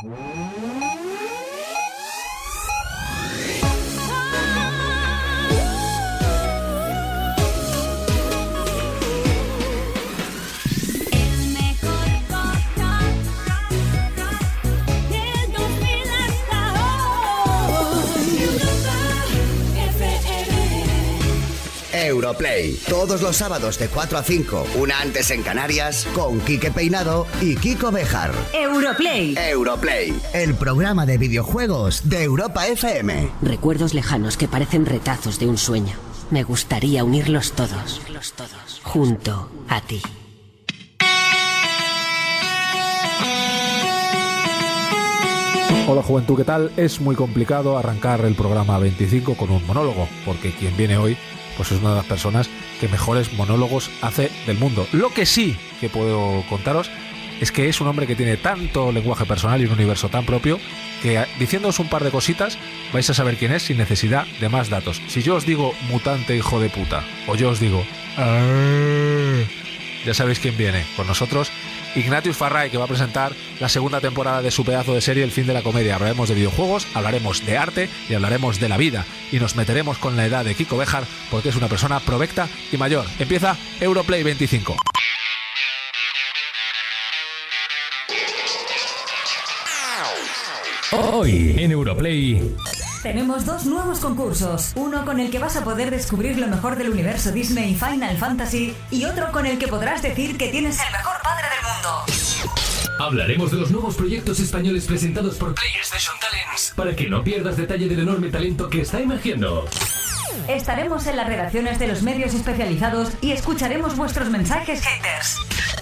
Música Europlay. Todos los sábados de 4 a 5, una antes en Canarias, con Quique Peinado y Kiko Bejar. Europlay. Europlay, el programa de videojuegos de Europa FM. Recuerdos lejanos que parecen retazos de un sueño. Me gustaría unirlos todos, todos, junto a ti. Hola juventud, ¿qué tal? Es muy complicado arrancar el programa 25 con un monólogo, porque quien viene hoy pues es una de las personas que mejores monólogos hace del mundo. Lo que sí que puedo contaros es que es un hombre que tiene tanto lenguaje personal y un universo tan propio que diciéndoos un par de cositas vais a saber quién es sin necesidad de más datos. Si yo os digo mutante hijo de puta, o yo os digo... Ah", ya sabéis quién viene con nosotros Ignatius Farray, que va a presentar la segunda temporada de su pedazo de serie El fin de la comedia. Hablaremos de videojuegos, hablaremos de arte y hablaremos de la vida. Y nos meteremos con la edad de Kiko Bejar porque es una persona provecta y mayor. Empieza Europlay 25. Hoy en Europlay. Tenemos dos nuevos concursos, uno con el que vas a poder descubrir lo mejor del universo Disney Final Fantasy y otro con el que podrás decir que tienes el mejor padre del mundo. Hablaremos de los nuevos proyectos españoles presentados por PlayStation Talents para que no pierdas detalle del enorme talento que está emergiendo. Estaremos en las redacciones de los medios especializados y escucharemos vuestros mensajes haters.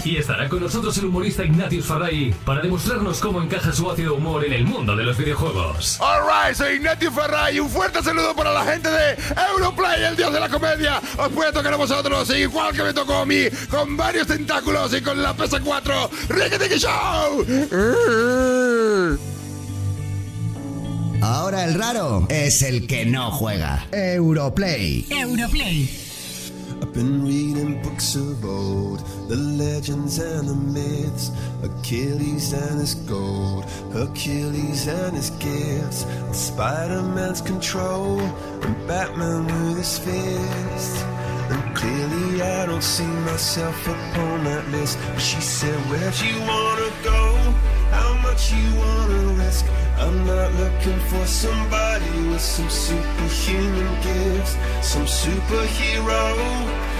Y estará con nosotros el humorista Ignatius Farray para demostrarnos cómo encaja su ácido humor en el mundo de los videojuegos. Alright, soy Ignatius Farray y un fuerte saludo para la gente de Europlay, el dios de la comedia. Os puede tocar a vosotros, igual que me tocó a mí, con varios tentáculos y con la PS4. ¡Ricky Show! Ahora el raro es el que no juega. Europlay. Europlay. Been reading books of old, the legends and the myths, Achilles and his gold, Hercules and his gifts, Spider Man's control, and Batman with his fist. And clearly, I don't see myself upon that list. But she said, Where'd you wanna go? How much you wanna risk? I'm not looking for somebody with some superhuman gifts, some superhero,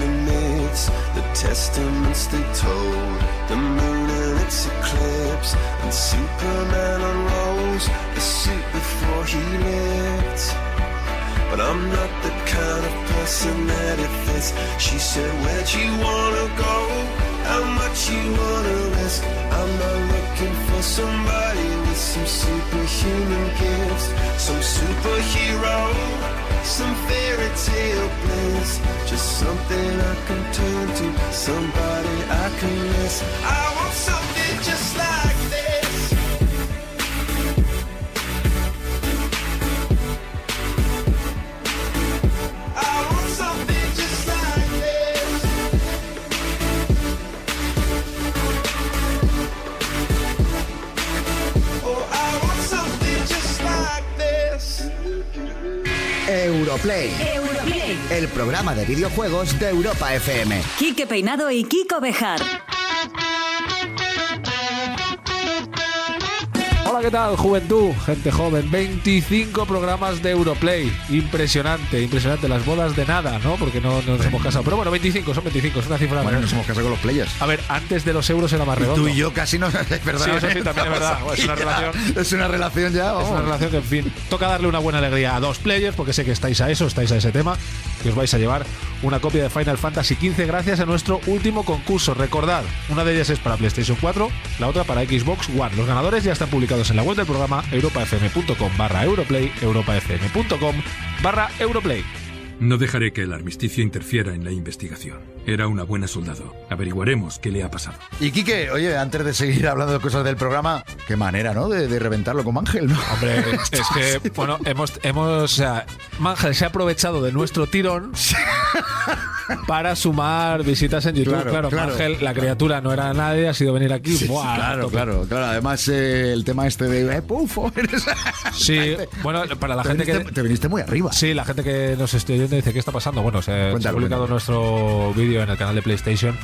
The myths, the testaments they told, the moon and its eclipse, and Superman unrolls the suit before he lived. But I'm not the kind of person that it fits. She said, Where'd you wanna go? How much you wanna risk? I'm not looking for somebody with some superhuman gifts, some superhero some fairy tale bliss. Just something I can turn to, somebody I can miss. I Europlay. Europlay. El programa de videojuegos de Europa FM. Quique Peinado y Kiko Bejar. ¿Qué tal, juventud? Gente joven, 25 programas de Europlay. Impresionante, impresionante. Las bodas de nada, ¿no? Porque no, no nos hemos casado. Pero bueno, 25, son 25, es una cifra. Bueno, nos hemos casado con los players. A ver, antes de los euros era más redondo. Tú y yo casi no. Es verdad. Sí, eso sí, también es verdad. Es una relación. Es una relación ya. Es una relación que, en fin, toca darle una buena alegría a dos players, porque sé que estáis a eso, estáis a ese tema, que os vais a llevar una copia de Final Fantasy XV gracias a nuestro último concurso. Recordad, una de ellas es para PlayStation 4, la otra para Xbox One. Los ganadores ya están publicados en la web del programa europafm.com barra europlay, europafm.com barra europlay. No dejaré que el armisticio interfiera en la investigación. Era una buena soldado. Averiguaremos qué le ha pasado. Y Quique, oye, antes de seguir hablando de cosas del programa, qué manera, ¿no? De, de reventarlo como Ángel, ¿no? Hombre, es que, bueno, hemos, hemos, o sea, Mangel se ha aprovechado de nuestro tirón para sumar visitas en YouTube. Claro, Claro, claro. Mangel, la criatura no era nadie, ha sido venir aquí. Sí, ¡buah! claro, claro, claro. Además, eh, el tema este de. Eh, pufo, eres- Sí, bueno, para la te gente viniste, que. te viniste muy arriba. Sí, la gente que nos esté oyendo dice, ¿qué está pasando? Bueno, se, se ha publicado cuéntalo. nuestro vídeo en el canal de PlayStation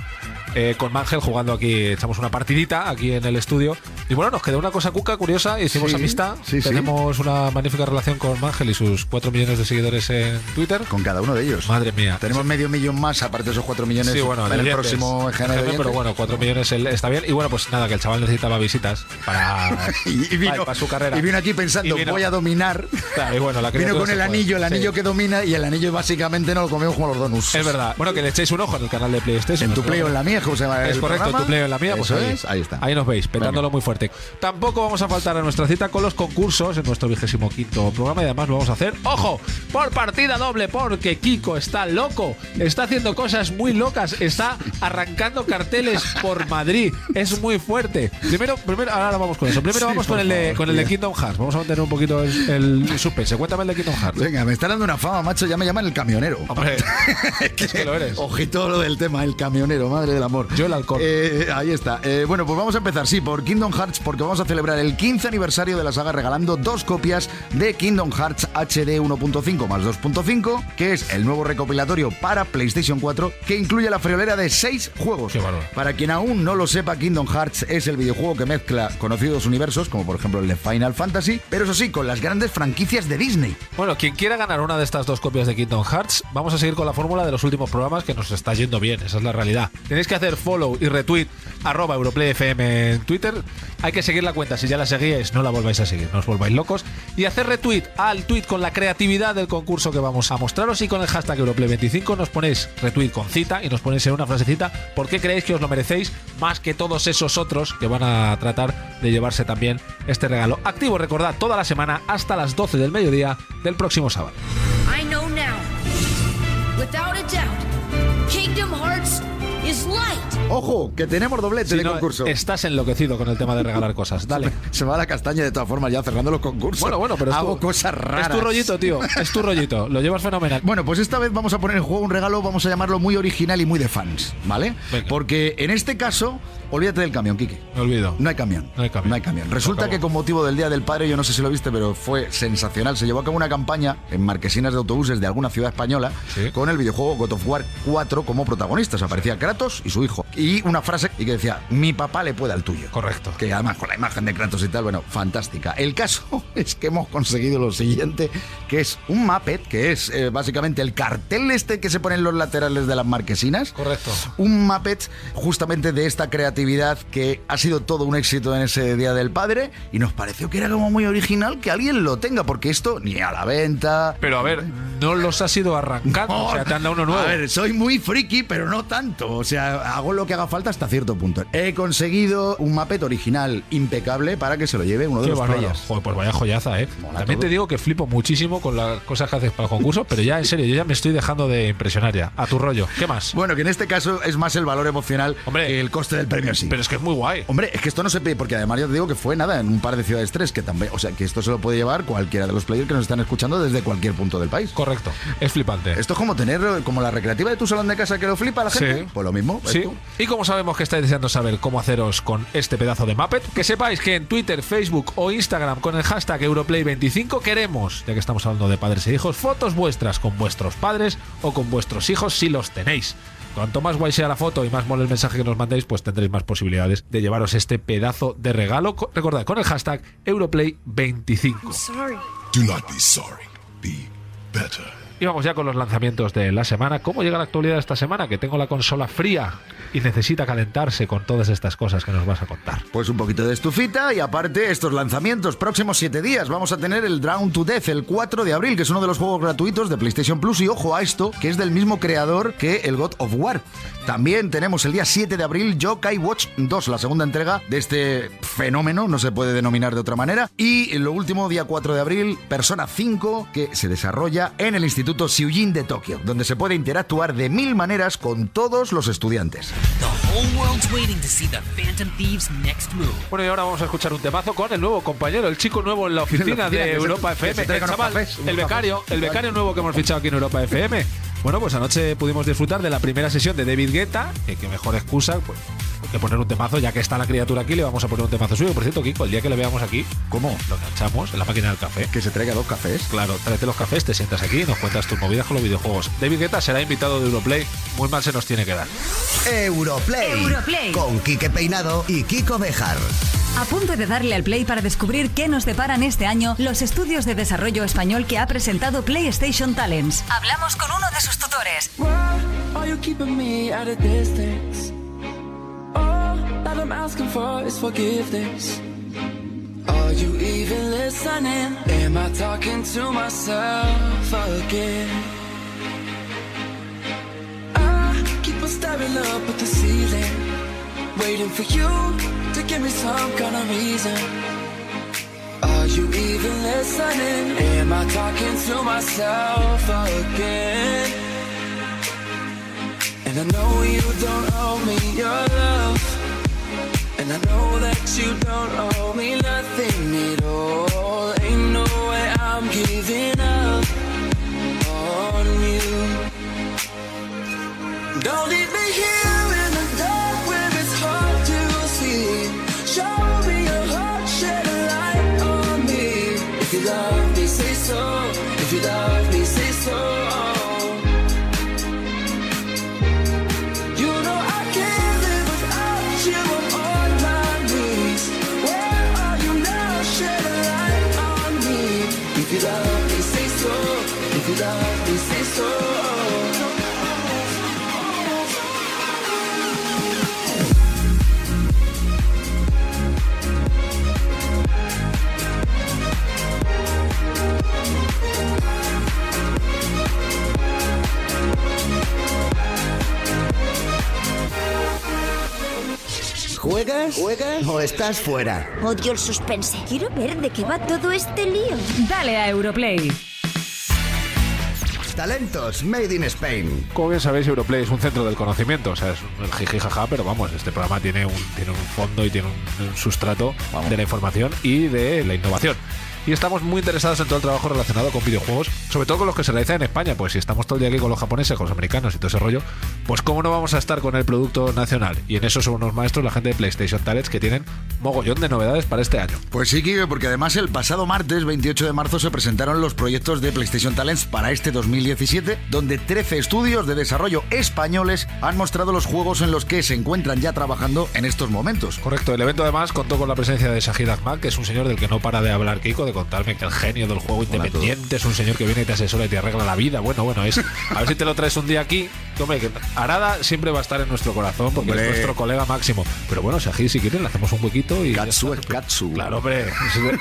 eh, con Mangel jugando aquí, echamos una partidita aquí en el estudio. Y bueno, nos quedó una cosa cuca, curiosa, hicimos Sí, amistad. sí, sí. Tenemos una magnífica relación con Mangel y sus 4 millones de seguidores en Twitter. Con cada uno de ellos. Madre mía. Tenemos medio millón más, aparte de esos 4 millones Sí, bueno, en el oyentes. próximo oyentes. pero bueno, 4 millones el- está bien. Y bueno, pues nada, que el chaval necesitaba visitas para, y, y vino, para, para su carrera. y vino aquí pensando, vino- voy a dominar. Claro, y bueno, la Vino con el anillo, el anillo que domina, y el anillo básicamente no lo comemos como los donuts. Es verdad. Bueno, que le echéis un ojo en el canal de PlayStation. En tu play o en la mía, ¿cómo se llama? Es correcto, programa? tu play en la mía, pues ahí está. Ahí nos veis, petándolo muy fuerte. Tampoco vamos a faltar a nuestra cita con los concursos en nuestro vigésimo quinto programa y además lo vamos a hacer, ojo, por partida doble, porque Kiko está loco, está haciendo cosas muy locas, está arrancando carteles por Madrid, es muy fuerte. Primero, primero ahora vamos con eso. Primero Sí, vamos con el, de, con el de. Kingdom Hearts. Vamos a mantener un poquito el, el suspense. Cuéntame el de Kingdom Hearts. Venga, me está dando una fama, macho, ya me llaman el camionero. Hombre, es que lo eres. Ojito lo del tema, el camionero, madre del amor. Yo el alcohol. Eh, ahí está. Eh, bueno, pues vamos a empezar, sí, por Kingdom Hearts, porque vamos a celebrar el 15 aniversario de la saga regalando dos copias de Kingdom Hearts HD 1.5 más 2.5, que es el nuevo recopilatorio para PlayStation 4, que incluye la friolera de seis juegos. Qué. Para quien aún no lo sepa, Kingdom Hearts es el videojuego que mezcla conocidos universos, como por ejemplo el de Final Fantasy, pero eso sí, con las grandes franquicias de Disney. Bueno, quien quiera ganar una de estas dos copias de Kingdom Hearts, vamos a seguir con la fórmula de los últimos programas que nos está yendo bien, esa es la realidad. Tenéis que hacer follow y retweet arroba EuroplayFM en Twitter. Hay que seguir la cuenta, si ya la seguíais, no la volváis a seguir, no os volváis locos. Y hacer retweet al tweet con la creatividad del concurso que vamos a mostraros y con el hashtag Europlay25 nos ponéis retweet con cita y nos ponéis en una frasecita por qué creéis que os lo merecéis más que todos esos otros que van a tratar de llevarse también este regalo. Activo, recordad, toda la semana hasta las 12 del mediodía del próximo sábado. Ojo, que tenemos doblete Si de no, concurso. estás enloquecido con el tema de regalar cosas. Dale. Se va la castaña de todas formas ya cerrando los concursos. Bueno, bueno, pero es hago tu- cosas raras. Es tu rollito, tío. Es tu rollito. Lo llevas fenomenal. Bueno, pues esta vez vamos a poner en juego un regalo, vamos a llamarlo muy original y muy de fans, ¿vale? Venga. Porque en este caso, olvídate del camión, Quique. Me olvido. No hay camión. No hay camión. Resulta acabó. que con motivo del Día del Padre, yo no sé si lo viste, pero fue sensacional. Se llevó a cabo una campaña en marquesinas de autobuses de alguna ciudad española Sí. con el videojuego God of War 4 como protagonistas. Aparecía Kratos y su hijo. Y una frase y que decía, mi papá le puede al tuyo. Correcto. Que además con la imagen de Kratos y tal, bueno, fantástica. El caso es que hemos conseguido lo siguiente, que es un Muppet, que es eh, básicamente el cartel este que se pone en los laterales de las marquesinas. Correcto. Un Muppet justamente de esta creatividad que ha sido todo un éxito en ese Día del Padre y nos pareció que era como muy original que alguien lo tenga, porque esto ni a la venta... Pero a ver, no los has ido arrancando. o sea, te han dado uno nuevo. A ver, soy muy friki, pero no tanto. O sea, hago lo que haga falta hasta cierto punto. He conseguido un Muppet original impecable para que se lo lleve uno de Qué los players. Joder, pues vaya joyaza, ¿eh? Mola También todo. te digo que flipo muchísimo con las cosas que haces para el concurso, pero ya, en serio, yo ya me estoy dejando de impresionar ya. A tu rollo. ¿Qué más? Bueno, que en este caso es más el valor emocional Hombre. que el coste del premio Pero es que es muy guay. Hombre, es que esto no se pide, porque además yo te digo que fue nada, en un par de ciudades tres, que también, o sea, que esto se lo puede llevar cualquiera de los players que nos están escuchando desde cualquier punto del país. Correcto. Es flipante. Esto es como tener, como la recreativa de tu salón de casa que lo flipa a la gente. Sí. Pues lo mismo. ¿ves Sí. tú? Y como sabemos que estáis deseando saber cómo haceros con este pedazo de Muppet, que sepáis que en Twitter, Facebook o Instagram con el hashtag Europlay25 queremos, ya que estamos hablando de padres e hijos, fotos vuestras con vuestros padres o con vuestros hijos si los tenéis. Cuanto más guay sea la foto y más mole el mensaje que nos mandéis, pues tendréis más posibilidades de llevaros este pedazo de regalo. Co- Recordad, con el hashtag Europlay25. Sorry. Do not be sorry. Be better. Y vamos ya con los lanzamientos de la semana. ¿Cómo llega la actualidad esta semana? Que tengo la consola fría y necesita calentarse con todas estas cosas que nos vas a contar. Pues un poquito de estufita y aparte estos lanzamientos. Próximos 7 días vamos a tener el Drown to Death el 4 de abril, que es uno de los juegos gratuitos de PlayStation Plus. Y ojo a esto, que es del mismo creador que el God of War. También tenemos el día 7 de abril Yokai Watch 2, la segunda entrega de este fenómeno, no se puede denominar de otra manera. Y lo último, día 4 de abril, Persona 5, que se desarrolla en el Instituto Siujin de Tokio, donde se puede interactuar de mil maneras con todos los estudiantes. The whole world's waiting to see the Phantom Thieves' next move. Bueno, y ahora vamos a escuchar un temazo con el nuevo compañero, el chico nuevo en la oficina, En la oficina, de que se- Europa que se FM. el, chaval, cafés, el becario, cafés. el becario nuevo que hemos fichado aquí en Europa FM. Bueno, pues anoche pudimos disfrutar de la primera sesión de David Guetta, que qué mejor excusa pues, que poner un temazo, ya que está la criatura aquí, le vamos a poner un temazo suyo. Por cierto, Kiko, el día que le veamos aquí, ¿Cómo? lo enganchamos en la máquina del café. Que se traiga dos cafés. Claro, tráete los cafés, te sientas aquí y nos cuentas tus movidas con los videojuegos. David Guetta será invitado de Europlay, muy mal se nos tiene que dar. Europlay. Europlay. Con Quique Peinado y Kiko Bejar. A punto de darle al play para descubrir qué nos deparan este año los estudios de desarrollo español que ha presentado PlayStation Talents. Hablamos con uno de sus tutores. All that I'm asking for is forgiveness. Are you even listening? Am I talking to myself again? I keep on staring up at the ceiling, waiting for you to give me some kind of reason. Are you even listening? Am I talking to myself again? And I know you don't owe me your love. And I know that you don't owe me nothing at all. Ain't no way I'm giving up on you. Don't ¿Juegas? ¿Juegas? ¿O estás fuera? Odio el suspense. Quiero ver de qué va todo este lío. Dale a Europlay. Talentos Made in Spain. Como bien sabéis, Europlay es un centro del conocimiento, o sea, es un jiji jaja, pero vamos, este programa tiene un, tiene un fondo y tiene un, un sustrato de la información y de la innovación. Y estamos muy interesados en todo el trabajo relacionado con videojuegos, sobre todo con los que se realizan en España, pues si estamos todo el día aquí con los japoneses, con los americanos y todo ese rollo, pues cómo no vamos a estar con el producto nacional. Y en eso son unos maestros la gente de PlayStation Talents que tienen mogollón de novedades para este año. Pues sí, Kike, porque además el pasado martes, 28 de marzo, se presentaron los proyectos de PlayStation Talents para este 2017, donde 13 estudios de desarrollo españoles han mostrado los juegos en los que se encuentran ya trabajando en estos momentos. Correcto, el evento además contó con la presencia de Shahid Ahmad, que es un señor del que no para de hablar Kiko, de contarme que el genio del juego independiente es un señor que viene y te asesora y te arregla la vida. Bueno, bueno, es. A ver si te lo traes un día aquí. Que, Hombre, que Arada siempre va a estar en nuestro corazón porque Hombre. es nuestro colega máximo. Pero bueno, Shahid, si quieres, le hacemos un huequito y. Katsu es Katsu. Claro, hombre.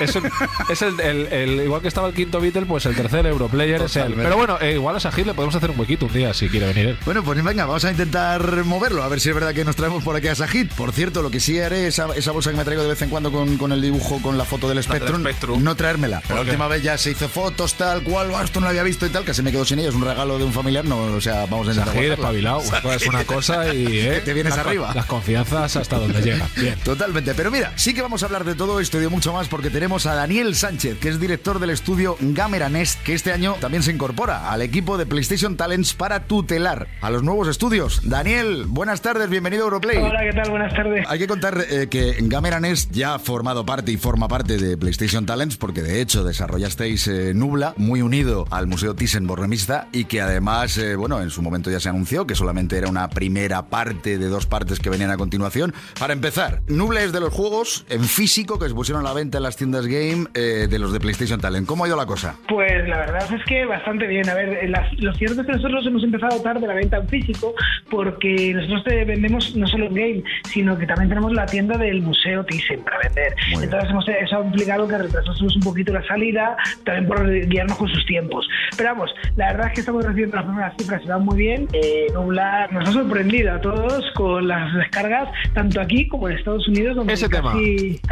Es, es el, es el- el- el- igual que estaba el quinto Beatle, pues el tercer Europlayer es él. Pero bueno, eh, igual a Shahid le podemos hacer un huequito un día si quiere venir él. Bueno, pues venga, vamos a intentar moverlo, a ver si es verdad que nos traemos por aquí a Sajid. Por cierto, lo que sí haré, esa, esa bolsa que me traigo de vez en cuando con, con el dibujo, con la foto del Spectrum, no traérmela. La última vez ya se hizo fotos, tal cual, "Ah, esto no lo había visto y tal, que se me quedó sin ella, es un regalo de un familiar, no, o sea, vamos a intentar guardarla. espabilado, una cosa es una cosa y. eh, te vienes las arriba. Las confianzas hasta donde llega. Bien. Totalmente, pero mira, sí que vamos a hablar de todo esto y de mucho más porque tenemos a Daniel Sánchez, que es director del estudio Gamera Nest, que este año también se incorpora al equipo de PlayStation Talents para tutelar a los nuevos estudios. Daniel, buenas tardes, bienvenido a Europlay. Hola, ¿qué tal? Buenas tardes. Hay que contar eh, que Gamera Nest ya ha formado parte y forma parte de PlayStation Talents porque de hecho desarrollasteis eh, Nubla, muy unido al Museo Thyssen Borremista y que además, eh, bueno, en su momento ya se anunció, que solamente era una primera parte de dos partes que venían a continuación. Para empezar, Nuble es de los juegos en físico que se pusieron a la venta en las tiendas game eh, de los de PlayStation Talent. ¿Cómo ha ido la cosa? Pues la verdad es que bastante bien. A ver, eh, las- lo cierto es que nosotros hemos empezado tarde la venta en físico porque nosotros te vendemos no solo en game, sino que también tenemos la tienda del Museo Thyssen para vender. Entonces hemos, eso ha implicado que retrasásemos un poquito la salida, también por guiarnos con sus tiempos. Pero vamos, la verdad es que estamos recibiendo las primeras cifras, se van muy bien. Eh, Nubla nos ha sorprendido a todos con las descargas, tanto aquí como en Estados Unidos. Donde Ese tema,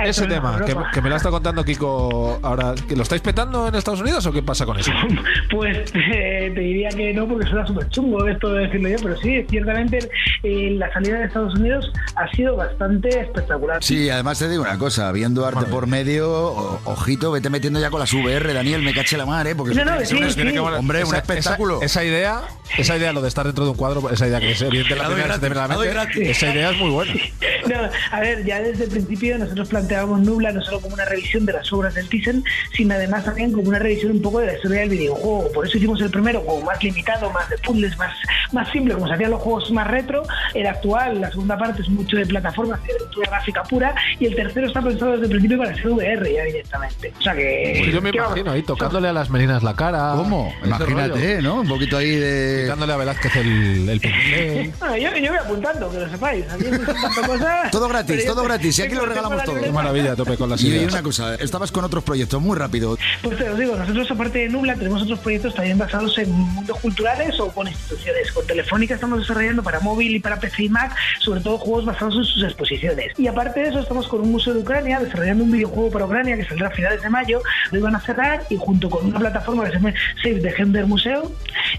ese tema, que, me lo está contando Kiko ahora. ¿que ¿Lo estáis petando en Estados Unidos o qué pasa con eso? Pues eh, te diría que no, porque suena súper chungo esto de decirlo yo, pero sí, ciertamente eh, la salida de Estados Unidos ha sido bastante espectacular. Sí, además te digo una cosa, viendo arte por medio, o- ojito, vete metiendo ya con las VR, Daniel, me caché la mar, ¿eh? Porque No, no, sí, un- sí. que. Hombre, un Esa- espectáculo. Esa, esa idea, esa idea, lo de estar dentro de un cuadro, esa idea que es evidente la primera gratis, la mente, esa idea es muy buena. No, a ver, ya desde el principio nosotros planteábamos Nubla no solo como una revisión de las obras del Thyssen, sino además también como una revisión un poco de la historia del videojuego. Por eso hicimos el primero como más limitado, más de puzzles, más, más simple, como se hacían los juegos más retro. El actual, la segunda parte es mucho de plataformas, de aventura gráfica pura, y el tercero está pensado desde el principio para ser VR ya directamente. O sea que... Pues yo me imagino ahí tocándole a las meninas la cara. ¿Cómo? Imagínate. ¿no? Un poquito ahí de... Quitándole a Velázquez el, el pincel. Bueno, yo, yo voy apuntando, que lo sepáis. A mí me gustan tantas cosas, Todo gratis, todo gratis, y aquí lo regalamos la todo. Qué maravilla, tope con las Y ideas. una cosa, estabas con otros proyectos muy rápido. Pues te lo digo, nosotros aparte de Nubla tenemos otros proyectos también basados en mundos culturales o con instituciones. Con Telefónica estamos desarrollando para móvil y para PC y Mac, sobre todo juegos basados en sus exposiciones. Y aparte de eso estamos con un museo de Ucrania desarrollando un videojuego para Ucrania que saldrá a finales de mayo. Lo iban a cerrar y junto con una plataforma que se llama Save the Gender Museo,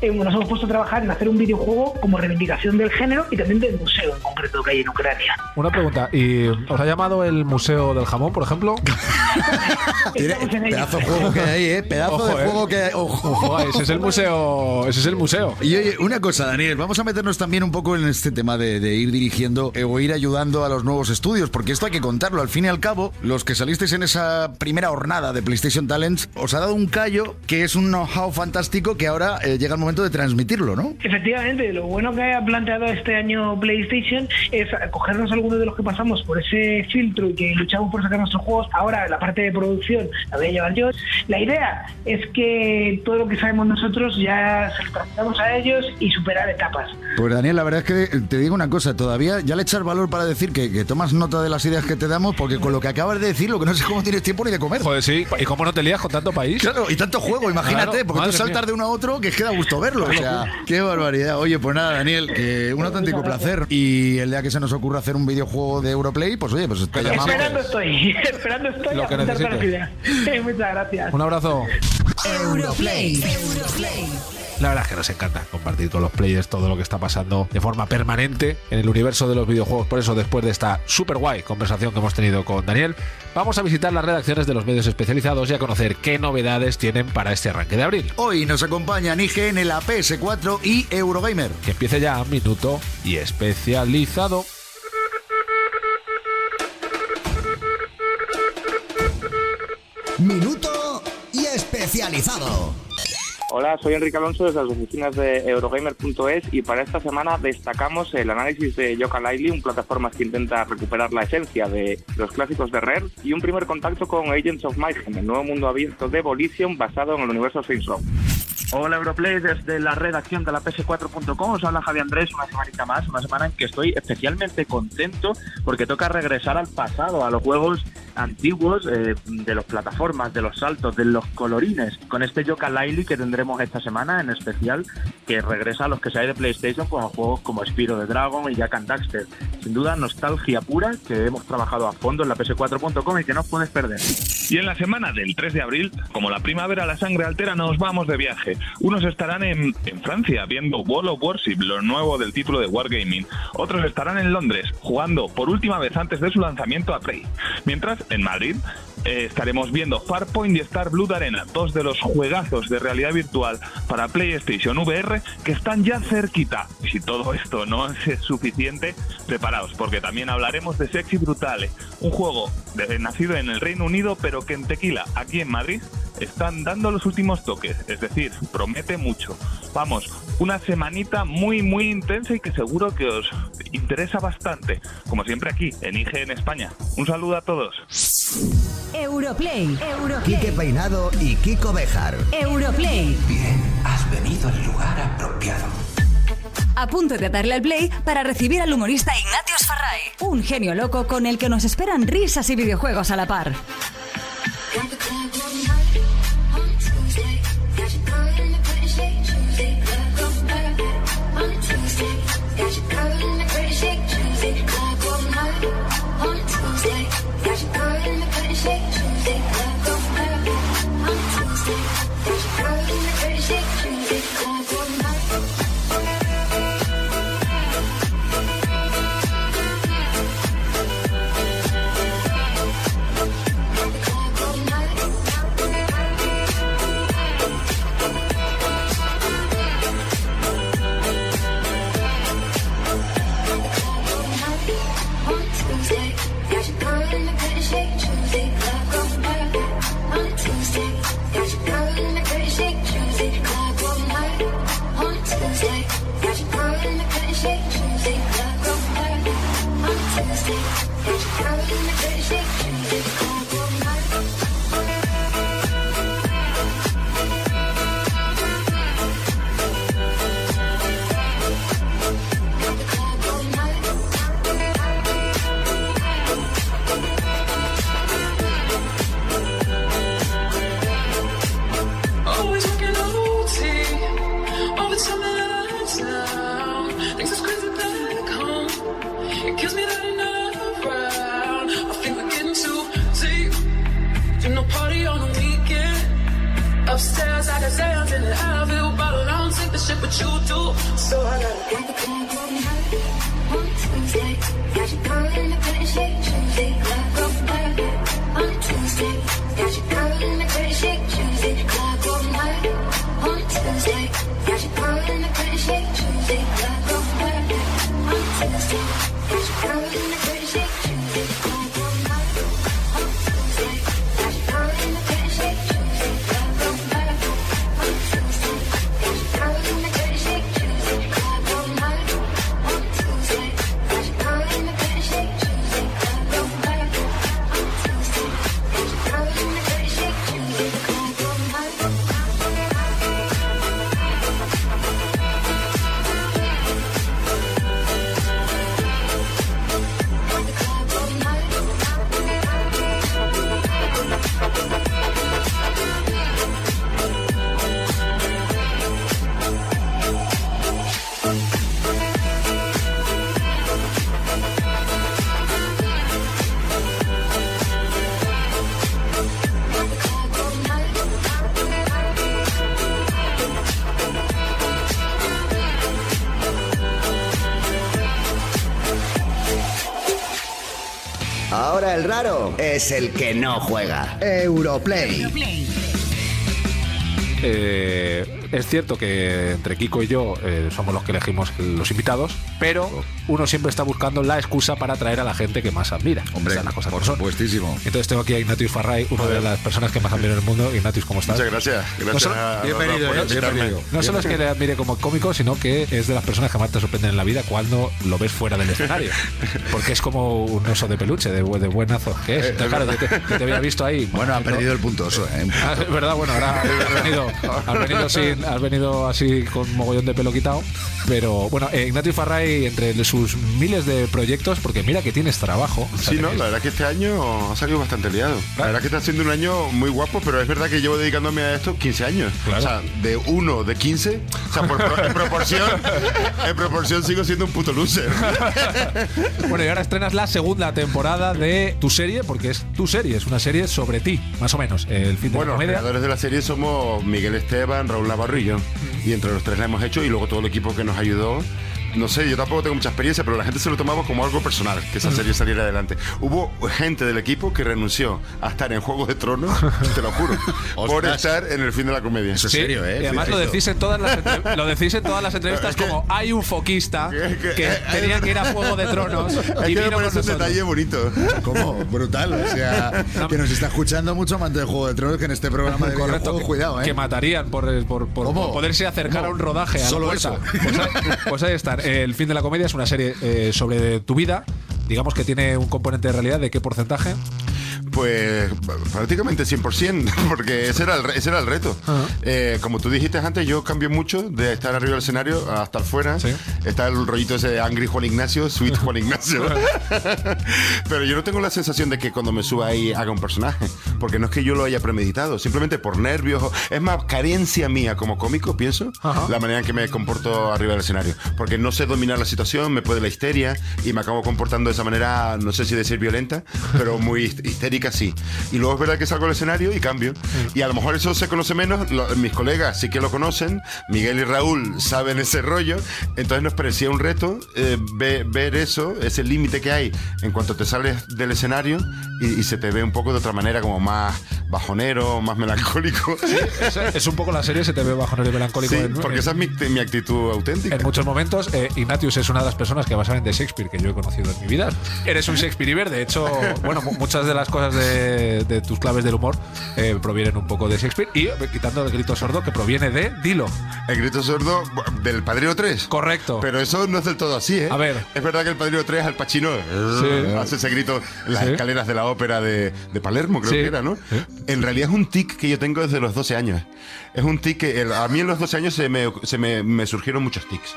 eh, nos hemos puesto a trabajar en hacer un videojuego como reivindicación del género y también del museo en concreto que hay en Ucrania. Una pregunta, ¿y os ha llamado el Museo del Jamón, por ejemplo? Pedazo de juego que hay, ¿eh? Pedazo Ojo, de eh. juego que hay. Ojo. Ojo, ese es el museo, ese es el museo. Y oye, una cosa, Daniel, vamos a meternos también un poco en este tema de, de ir dirigiendo eh, o ir ayudando a los nuevos estudios, porque esto hay que contarlo. Al fin y al cabo, los que salisteis en esa primera hornada de PlayStation Talents, os ha dado un callo que es un know-how fantástico que ahora eh, llega el momento de transmitirlo, ¿no? Efectivamente, lo bueno que ha planteado este año PlayStation es cogernos algunos de los que pasamos por ese filtro y que luchamos por sacar nuestros juegos. Ahora la parte de producción la voy a llevar yo. La idea es que todo lo que sabemos nosotros ya se lo transmitamos a ellos y superar etapas. Pues Daniel, la verdad es que eh, te digo una cosa, todavía ya le echas valor para decir que, que tomas nota de las ideas que te damos, porque con lo que acabas de decir, lo que no sé cómo tienes tiempo ni de comer. Joder, sí. ¿Y cómo no te lías con tanto país? Claro, y tanto juego, imagínate, Claro, porque tú saltas mía. de uno a otro que queda gusto verlo. O sea, qué barbaridad. Oye, pues nada, Daniel, que un auténtico placer. Y el día que se nos ocurra hacer un videojuego de Europlay, pues oye, pues te llamamos. Esperando estoy, esperando estoy Lo a que las necesites. ideas. Muchas gracias. Un abrazo. Europlay. Europlay. La verdad es que nos encanta compartir con los players todo lo que está pasando de forma permanente en el universo de los videojuegos. Por eso, después de esta super guay conversación que hemos tenido con Daniel, vamos a visitar las redacciones de los medios especializados y a conocer qué novedades tienen para este arranque de abril. Hoy nos acompañan IGN, la PS4 y Eurogamer. Que empiece ya Minuto y especializado. Minuto y especializado. Hola, soy Enrique Alonso desde las oficinas de Eurogamer.es y para esta semana destacamos el análisis de Yooka-Laylee, un plataforma que intenta recuperar la esencia de los clásicos de Rare y un primer contacto con Agents of Mayhem, el nuevo mundo abierto de Volition basado en el universo Saints Row. Hola Europlay, desde la redacción de la PS4.com os habla Javi Andrés una semanita más, una semana en que estoy especialmente contento porque toca regresar al pasado, a los juegos antiguos eh, de las plataformas, de los saltos, de los colorines, con este Yooka-Laylee que tendremos esta semana en especial, que regresa a los que hay de PlayStation con juegos como Spiro de Dragon y Jack and Daxter. Sin duda, nostalgia pura que hemos trabajado a fondo en la PS4.com y que no os puedes perder. Y en la semana del 3 de abril, como la primavera la sangre altera, nos vamos de viaje. Unos estarán en, en Francia viendo World of Warship, lo nuevo del título de Wargaming. Otros estarán en Londres jugando por última vez antes de su lanzamiento a Prey. Mientras, en Madrid, eh, estaremos viendo Farpoint y Star Blood Arena, dos de los juegazos de realidad virtual para PlayStation VR que están ya cerquita. Si todo esto no es suficiente, preparaos, porque también hablaremos de Sexy Brutale, un juego de- nacido en el Reino Unido, pero que en Tequila, aquí en Madrid, están dando los últimos toques, es decir, promete mucho. Vamos, una semanita muy muy intensa y que seguro que os interesa bastante, como siempre aquí en IG en España. Un saludo a todos. Europlay. Europlay. Quique Peinado y Kiko Bejar. Europlay. Bien, has venido al lugar apropiado. A punto de darle al play para recibir al humorista Ignatius Farray, un genio loco con el que nos esperan risas y videojuegos a la par. El raro es el que no juega. Europlay. Eh, es cierto que entre Kiko y yo eh, somos los que elegimos los invitados, pero uno siempre está buscando la excusa para atraer a la gente que más admira. Hombre, Esa es la cosa por supuestísimo. Entonces tengo aquí a Ignatius Farray, una de las personas que más admiro en el mundo. Ignatius, ¿cómo estás? Muchas gracias. Gracias. No solo, a- Bienvenido, eh, bienvenido. no solo es que le admire como cómico, sino que es de las personas que más te sorprenden en la vida cuando lo ves fuera del escenario. Porque es como un oso de peluche, de, bu- de buenazo que es. Entonces, claro, que te, que te había visto ahí. Bueno, ha ¿no? perdido el punto oso, ¿eh? Ah, es verdad, bueno, ahora has venido, has venido, sin, has venido así con mogollón de pelo quitado. Pero bueno, eh, Ignatius Farray, entre sus miles de proyectos, porque mira que tienes trabajo. o sea, Sí, no, la verdad que este año ha salido bastante liado. La verdad que está siendo un año muy guapo, pero es verdad que llevo dedicándome a esto 15 años. Claro. O sea, de uno, de 15, o sea, por en proporción, en proporción sigo siendo un puto loser. Bueno, y ahora estrenas la segunda temporada de tu serie, porque es tu serie, es una serie sobre ti, más o menos. El fin de Bueno, los creadores de la serie somos Miguel Esteban, Raúl y yo. Y entre los tres la hemos hecho y luego todo el equipo que nos ayudó no sé, yo tampoco tengo mucha experiencia, pero la gente se lo tomaba como algo personal, que esa serie saliera adelante. Hubo gente del equipo que renunció a estar en Juego de Tronos, te lo juro, por estar en el fin de la comedia. Eso es Sí, serio, ¿eh? Y además lo decís en todas las lo decís en todas las entrevistas como hay un foquista que tenía que ir a Juego de Tronos y que me parece un detalle bonito. Como brutal, o sea, que nos está escuchando mucho amante de Juego de Tronos que en este programa de Correcto, que, cuidado, ¿eh? que matarían por, por, por- poderse acercar ¿Cómo? a un rodaje. A la Solo puerta. eso. Pues, ahí, pues ahí El fin de la comedia es una serie eh, sobre tu vida. Digamos que tiene un componente de realidad. ¿De qué porcentaje? Pues prácticamente 100%, porque ese era el, ese era el reto. Eh, como tú dijiste antes, yo cambio mucho de estar arriba del escenario a estar fuera. Está el rollito ese de Angry Juan Ignacio, Sweet Juan Ignacio. Pero yo no tengo la sensación de que cuando me suba ahí haga un personaje, porque no es que yo lo haya premeditado, simplemente por nervios. Es más, carencia mía como cómico, pienso, la manera en que me comporto arriba del escenario. Porque no sé dominar la situación, me puede la histeria y me acabo comportando de esa manera, no sé si decir violenta, pero muy hist- histérica sí. Y luego es verdad que salgo al escenario y cambio. Y a lo mejor eso se conoce menos, lo- mis colegas sí que lo conocen, Miguel y Raúl saben ese rollo, entonces nos parecía un reto eh, ve- ver eso, ese límite que hay en cuanto te sales del escenario y, y se te ve un poco de otra manera, como más bajonero, más melancólico. Es, es un poco la serie, se te ve bajonero y melancólico. Sí, en- porque en- esa es mi, mi actitud auténtica. En muchos momentos, eh, Ignatius es una de las personas que más saben de Shakespeare que yo he conocido en mi vida. Eres un Shakespeare de hecho, bueno, mu- muchas de las cosas de, de tus claves del humor eh, provienen un poco de Shakespeare y eh, quitando el grito sordo que proviene de Dilo. El grito sordo del Padrino 3. Correcto. Pero eso no es del todo así, ¿eh? A ver. Es verdad que el Padrino 3 al Pacino Sí. hace ese grito en las Sí. escaleras de la ópera de, de Palermo, creo Sí. que era, ¿no? En realidad es un tic que yo tengo desde los 12 años. Es un tic que el- a mí en los 12 años se me, se me, me surgieron muchos tics.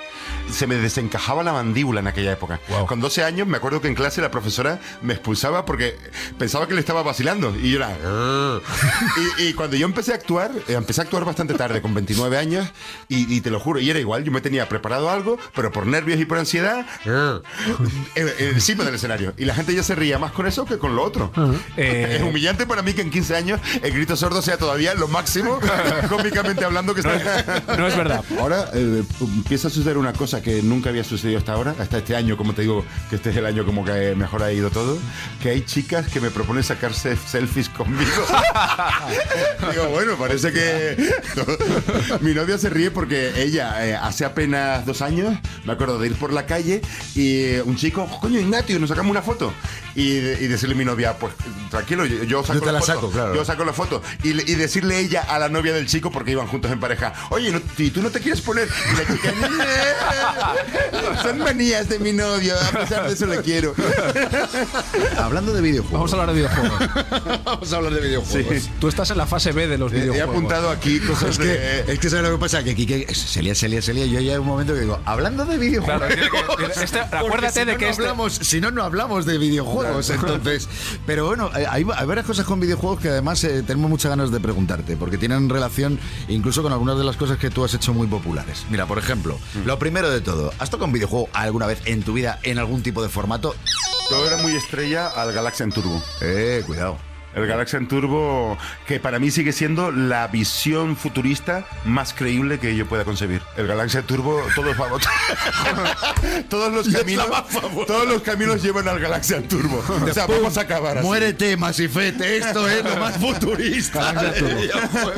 Se me desencajaba la mandíbula en aquella época. Con 12 años me acuerdo que en clase la profesora me expulsaba porque pensaba que le estaba vacilando. Y yo era... y, y cuando yo empecé a actuar, eh, empecé a actuar bastante tarde, con 29 años, y, y te lo juro, y era igual, yo me tenía preparado algo, pero por nervios y por ansiedad, eh, encima del escenario. Y la gente ya se ría más con eso que con lo otro. Eh, Es humillante para mí que en 15 años el grito sordo sea todavía lo máximo, hablando, que está... No es verdad. Ahora eh, empieza a suceder una cosa que nunca había sucedido hasta ahora, hasta este año, como te digo, que este es el año como que mejor ha ido todo, que hay chicas que me proponen sacarse selfies conmigo. digo, bueno, parece que... Mi novia se ríe porque ella, eh, hace apenas dos años, me acuerdo de ir por la calle y eh, un chico, coño, Ignatio, nos sacamos una foto. Y, y decirle a mi novia, pues tranquilo, yo, yo saco Yo te la foto, saco, claro. Yo saco la foto. Y, y decirle ella a la novia del chico, porque iban juntos en pareja, oye, no, ¿y tú no te quieres poner? Y la chica, "No, son manías de mi novio, a pesar de eso le quiero. Hablando de videojuegos. Vamos a hablar de videojuegos. Vamos a hablar de videojuegos. Tú estás en la fase B de los He, he videojuegos. apuntado aquí cosas Es de... que, es que ¿sabes lo que pasa? Que lía, se lía, se lía. Yo ya hay un momento que digo, hablando de videojuegos. Claro, que- este- acuérdate si de no, que no este- hablamos, si no, no hablamos de videojuegos. Entonces, pero bueno, hay, hay varias cosas con videojuegos que además eh, tenemos muchas ganas de preguntarte, porque tienen relación incluso con algunas de las cosas que tú has hecho muy populares. Mira, por ejemplo, lo primero de todo, ¿has tocado un videojuego alguna vez en tu vida en algún tipo de formato? Todo era muy estrella al Galaxian Turbo. Eh, cuidado. El Galaxian Turbo, que para mí sigue siendo la visión futurista más creíble que yo pueda concebir. El Galaxian Turbo, todos vamos. todos los caminos. Todos los caminos llevan al Galaxian Turbo. O sea, vamos a acabar así. Muérete, Masifete, esto es lo más futurista.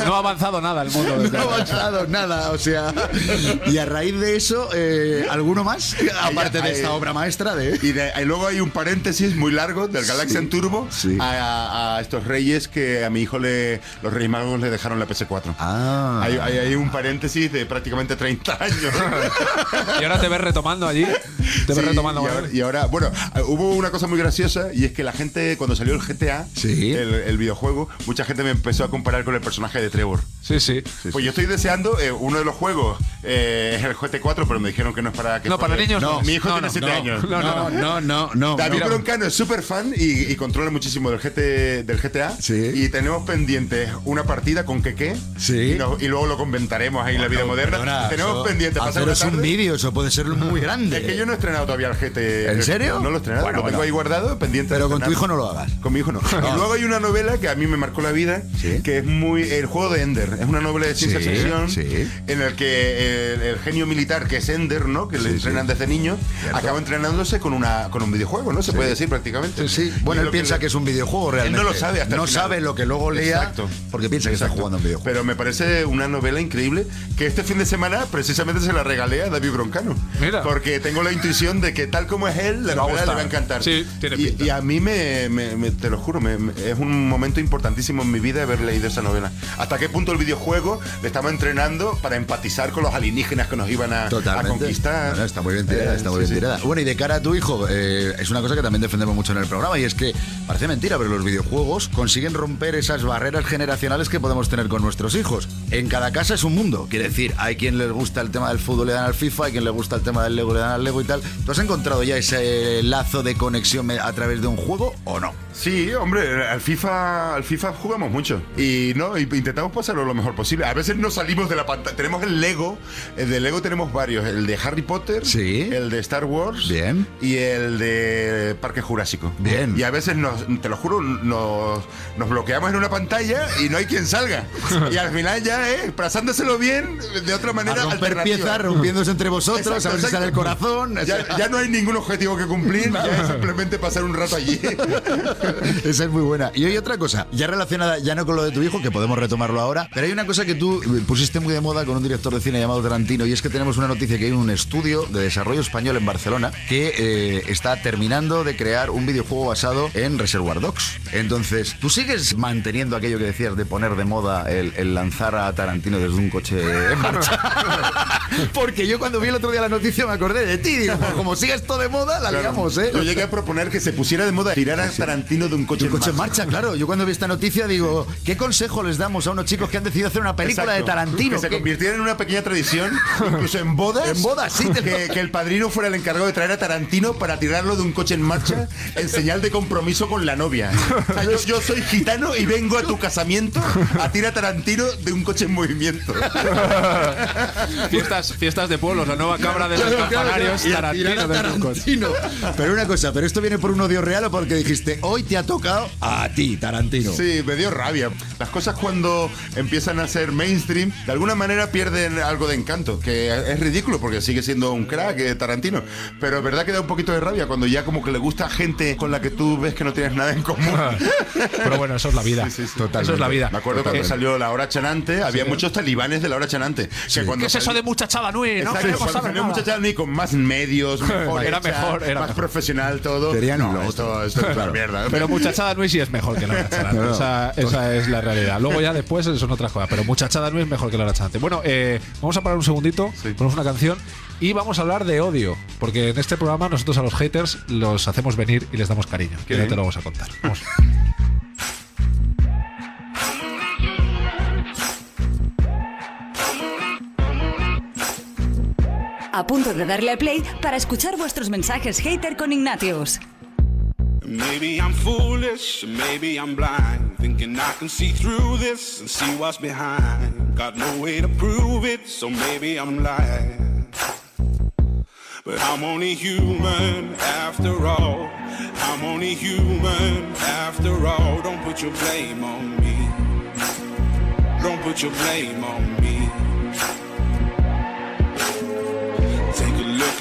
No ha avanzado nada el mundo. desde No ha avanzado nada, o sea. Y a raíz de eso, eh, ¿alguno más? Aparte de esta obra maestra de. Y, de- y luego hay un paréntesis muy largo del Galaxian Turbo a, a estos reyes que a mi hijo le los Reyes Magos le dejaron la PS4. Ah. Hay, hay- hay un paréntesis de prácticamente 30 años. Y ahora te ves retomando allí. Te ves Sí, retomando. y ahora, y ahora, bueno, hubo una cosa muy graciosa y es que la gente, cuando salió el GTA, el, el videojuego, mucha gente me empezó a comparar con el personaje de Trevor. Sí, sí. Pues yo estoy deseando eh, uno de los juegos, eh, es el GT4, pero me dijeron que no es para que No, para niños no. Mi hijo No, tiene no, 7 no. años. No, no, no, no, no. David no. Broncano es súper fan y, y controla muchísimo del GT, del del GTA y tenemos pendientes una partida con Keke y, nos- y luego lo comentaremos ahí en la vida moderna. Perdona, tenemos eso- pendiente pasar haceros un vídeo, eso puede ser muy grande. Es que yo no he estrenado todavía el GT. ¿En serio? No lo he estrenado, Bueno, lo tengo bueno. ahí guardado, pendiente. Pero de con tu hijo no lo hagas. Con mi hijo no. Y luego hay una novela que a mí me marcó la vida, que es muy. El juego de Ender. Es una novela de ciencia Sí, ficción sí. en el que el, el genio militar, que es Ender, ¿no? Que le entrenan desde niño, acaba entrenándose con, una, con un videojuego, ¿no? Se puede decir prácticamente. Sí, bueno, él piensa que es un videojuego realmente. Él no lo sabe hasta el No final. sabe lo que luego lea Exacto. porque piensa que está Exacto. jugando un videojuego. Pero me parece una novela increíble que este fin de semana precisamente se la regalé a David Broncano. Mira. Porque tengo la intuición de que tal como es él, la Le va a novela le gustar. va a encantar. Sí, tiene y, pinta. y a mí me, me- me- te lo juro, me- me- es un momento importantísimo en mi vida haber leído esa novela. Hasta qué punto el videojuego le estaba entrenando para empatizar con los alienígenas que nos iban a, a Totalmente. conquistar. Bueno, está muy bien tirada, Eh, está muy sí, bien sí. tirada. Bueno, y de cara a tu hijo, eh, es una cosa que también defendemos mucho en el programa y es que parece mentira, pero los videojuegos consiguen romper esas barreras generacionales que podemos tener con nuestros hijos. En cada casa es un mundo. Quiere decir, hay quien les gusta el tema del fútbol, le dan al FIFA, hay quien le gusta el tema del Lego, le dan al Lego y tal. ¿Tú has encontrado ya ese lazo de conexión a través de un juego o no? Sí, hombre, al FIFA, al FIFA jugamos mucho y no intentamos pasarlo lo mejor posible. A veces no salimos de la pantalla. Tenemos el Lego, el de Lego tenemos varios, el de Harry Potter, el de Star Wars, Bien. y el de Parque Jurásico. Bien. Y a veces nos, te lo juro, nos, nos bloqueamos en una pantalla y no hay quien salga. y al final ya, eh, pasándoselo bien de otra manera A romper piezas, rompiéndose entre vosotros, Exacto, a ver si sale el corazón. Ya, ya no hay ningún objetivo que cumplir, ya es simplemente pasar un rato allí. Esa es muy buena. Y hay otra cosa, ya relacionada, ya no con lo de tu hijo, que podemos retomarlo ahora, pero hay una cosa que tú pusiste muy de moda con un director de cine llamado Tarantino, y es que tenemos una noticia que hay un estudio de desarrollo español en Barcelona que eh, está terminando de crear un videojuego basado en Reservoir Dogs. Entonces, ¿tú sigues manteniendo aquello que decías de poner de moda el, el lanzar a Tarantino desde un coche en marcha? Porque yo cuando vi el otro día la noticia me acordé de ti, digo, pues como sigue esto de moda, la Claro. liamos, ¿eh? Yo llegué a proponer que se pusiera de moda tirar a Tarantino de un coche, Un coche en marcha, claro. Yo cuando vi esta noticia digo, ¿qué consejo les damos a unos chicos que han decidido hacer una película Exacto. de Tarantino? Que se ¿Qué- convirtiera en una pequeña tradición, incluso en bodas. En bodas, sí, te- Que, que el padrino fuera el encargado de traer a Tarantino para tirarlo de un coche en marcha en señal de compromiso con la novia. O sea, yo, yo soy gitano y vengo a tu casamiento a tirar a Tarantino de un coche en movimiento. Fiestas, fiestas de pueblos, la nueva cabra de los Claro, campanarios, a Tarantino a. Pero una cosa, ¿pero esto viene por un odio real o porque dijiste, hoy te ha tocado a ti, Tarantino? Sí, me dio rabia. Las cosas cuando empiezan a ser mainstream, de alguna manera pierden algo de encanto, que es ridículo porque sigue siendo un crack eh, Tarantino. Pero es verdad que da un poquito de rabia cuando ya como que le gusta gente con la que tú ves que no tienes nada en común. Pero bueno, eso es la vida. Eso es la vida. Me acuerdo cuando Eh, salió La Hora Chanante, había Sí. muchos talibanes de La Hora Chanante. Que cuando ¿Qué es eso de muchachada nui? No Exacto, cuando salió nada. Muchachada Nui con más medios, mejor Era hecha, mejor, era más mejor. profesional todo. Sería no, esto, esto es una mierda. Pero muchachada Nui sí es mejor que la hora chanante. No, no. Esa, esa es la realidad. Luego ya después son otras cosas. Pero muchachada Nui es mejor que la hora chanante. Bueno, eh, vamos a parar un segundito, ponemos una canción y vamos a hablar de odio. Porque en este programa nosotros a los haters los hacemos venir y les damos cariño. Que ya te lo vamos a contar. Vamos. A punto de darle a play para escuchar vuestros mensajes hater con Ignatius. Maybe I'm foolish, maybe I'm blind, thinking I can see through this and see what's behind. Got no way to prove it, so maybe I'm lying. But I'm only human after all. I'm only human after all. Don't put your blame on me. Don't put your blame on me.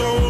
so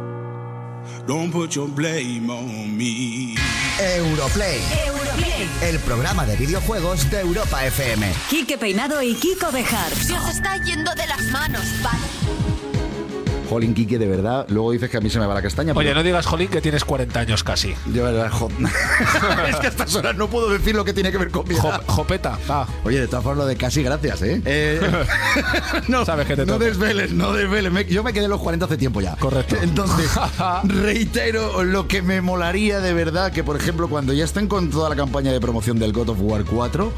Don't put your blame on me. Europlay. El programa de videojuegos de Europa FM. Quique Peinado y Kiko Bejar. Se os está yendo de las manos, ¿vale? Jolín, Quique, de verdad. Luego dices que a mí se me va la castaña. Oye, pero- no digas, Jolín, que tienes 40 años casi. Yo, verdad, jo- es que a estas horas no puedo decir lo que tiene que ver con mi edad. Jopeta, va. Oye, de todas formas, lo de casi gracias, ¿eh? Eh, no, Sabes que te no desveles, no desveles. Me- yo me quedé los 40 hace tiempo ya. Correcto. Entonces, reitero lo que me molaría de verdad, que por ejemplo, cuando ya estén con toda la campaña de promoción del God of War 4,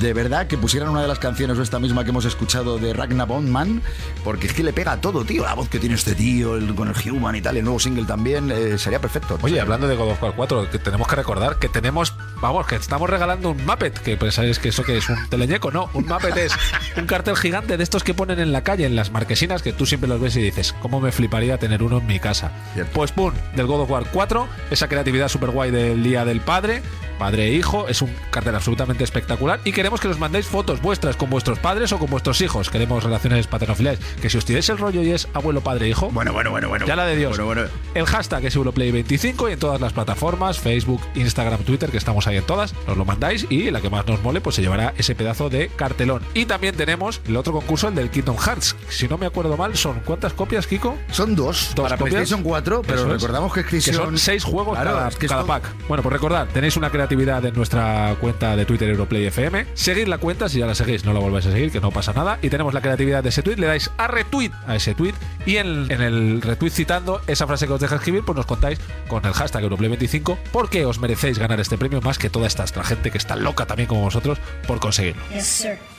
de verdad que pusieran una de las canciones o esta misma que hemos escuchado de Ragnar Bondman, porque es que le pega a todo, tío. La voz que tiene este tío, el- con el Human y tal, el nuevo single también, eh, sería perfecto. Oye, hablando de God of War 4, que tenemos que recordar que tenemos, vamos, que estamos regalando un Muppet, que pensáis que eso que es un teleñeco, no, un Muppet es un cartel gigante de estos que ponen en la calle, en las marquesinas, que tú siempre los ves y dices, ¿cómo me fliparía tener uno en mi casa? Pues pum, del God of War 4, esa creatividad super guay del Día del Padre, padre e hijo, es un cartel absolutamente espectacular y queremos que nos mandéis fotos vuestras con vuestros padres o con vuestros hijos, queremos relaciones paternofiliales, que si os tiráis el rollo y es abuelo, padre, hijo, bueno, bueno, bueno, bueno, ya la de Dios. Bueno, bueno. El hashtag es Europlay25 y en todas las plataformas, Facebook, Instagram, Twitter, que estamos ahí en todas, nos lo mandáis y la que más nos mole, pues se llevará ese pedazo de cartelón. Y también tenemos el otro concurso, el del Kingdom Hearts. Si no me acuerdo mal, son ¿cuántas copias, Kiko? Son dos, Dos para copias. PlayStation 4, pero Eso recordamos que es que son seis juegos Claro, cada, que pack. Bueno, pues recordad, tenéis una creatividad en nuestra cuenta de Twitter Europlay FM. Seguid la cuenta, si ya la seguís, no la volváis a seguir, que no pasa nada. Y tenemos la creatividad de ese tweet, le dais a retweet a ese tweet y en, en el retweet citando esa frase que os deja escribir, pues nos contáis con el hashtag Europlay25 por qué os merecéis ganar este premio más que toda esta gente que está loca también como vosotros por conseguirlo.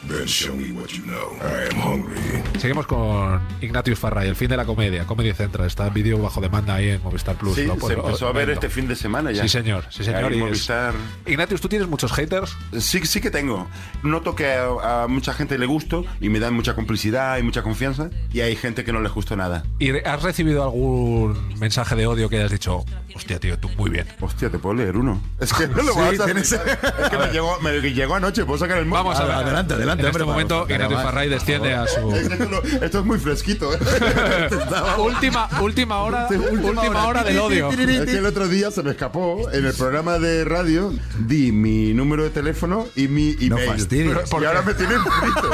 Then show me what you know. I am hungry. Seguimos con Ignatius Farray, el fin de la comedia, Comedy Central. Está en vídeo bajo demanda ahí en Movistar Plus. Sí, se empezó a ver vendo. este fin de semana ya. Sí, señor, sí, señor. Y es- Movistar. Ignatius, ¿tú tienes muchos haters? Sí, sí que tengo. Noto que a, a mucha gente le gusto y me dan mucha complicidad y mucha confianza. Y hay gente que no les gustó nada. ¿Y has recibido algún mensaje de odio que hayas dicho, hostia, tío, tú muy bien? Hostia, te puedo leer uno. Es que no lo Sí, vas a tienes- Es que me llegó, me llegó anoche, puedo sacar el móvil. Vamos a ver. adelante, adelante, En hombre, este momento, para- Farray desciende a su. Esto, es muy fresquito. ¿eh? última, última hora, última, hora del odio. Es que el otro día se me escapó en el programa de radio, di mi número de teléfono y mi email. fastidies. y ahora me tienen frito.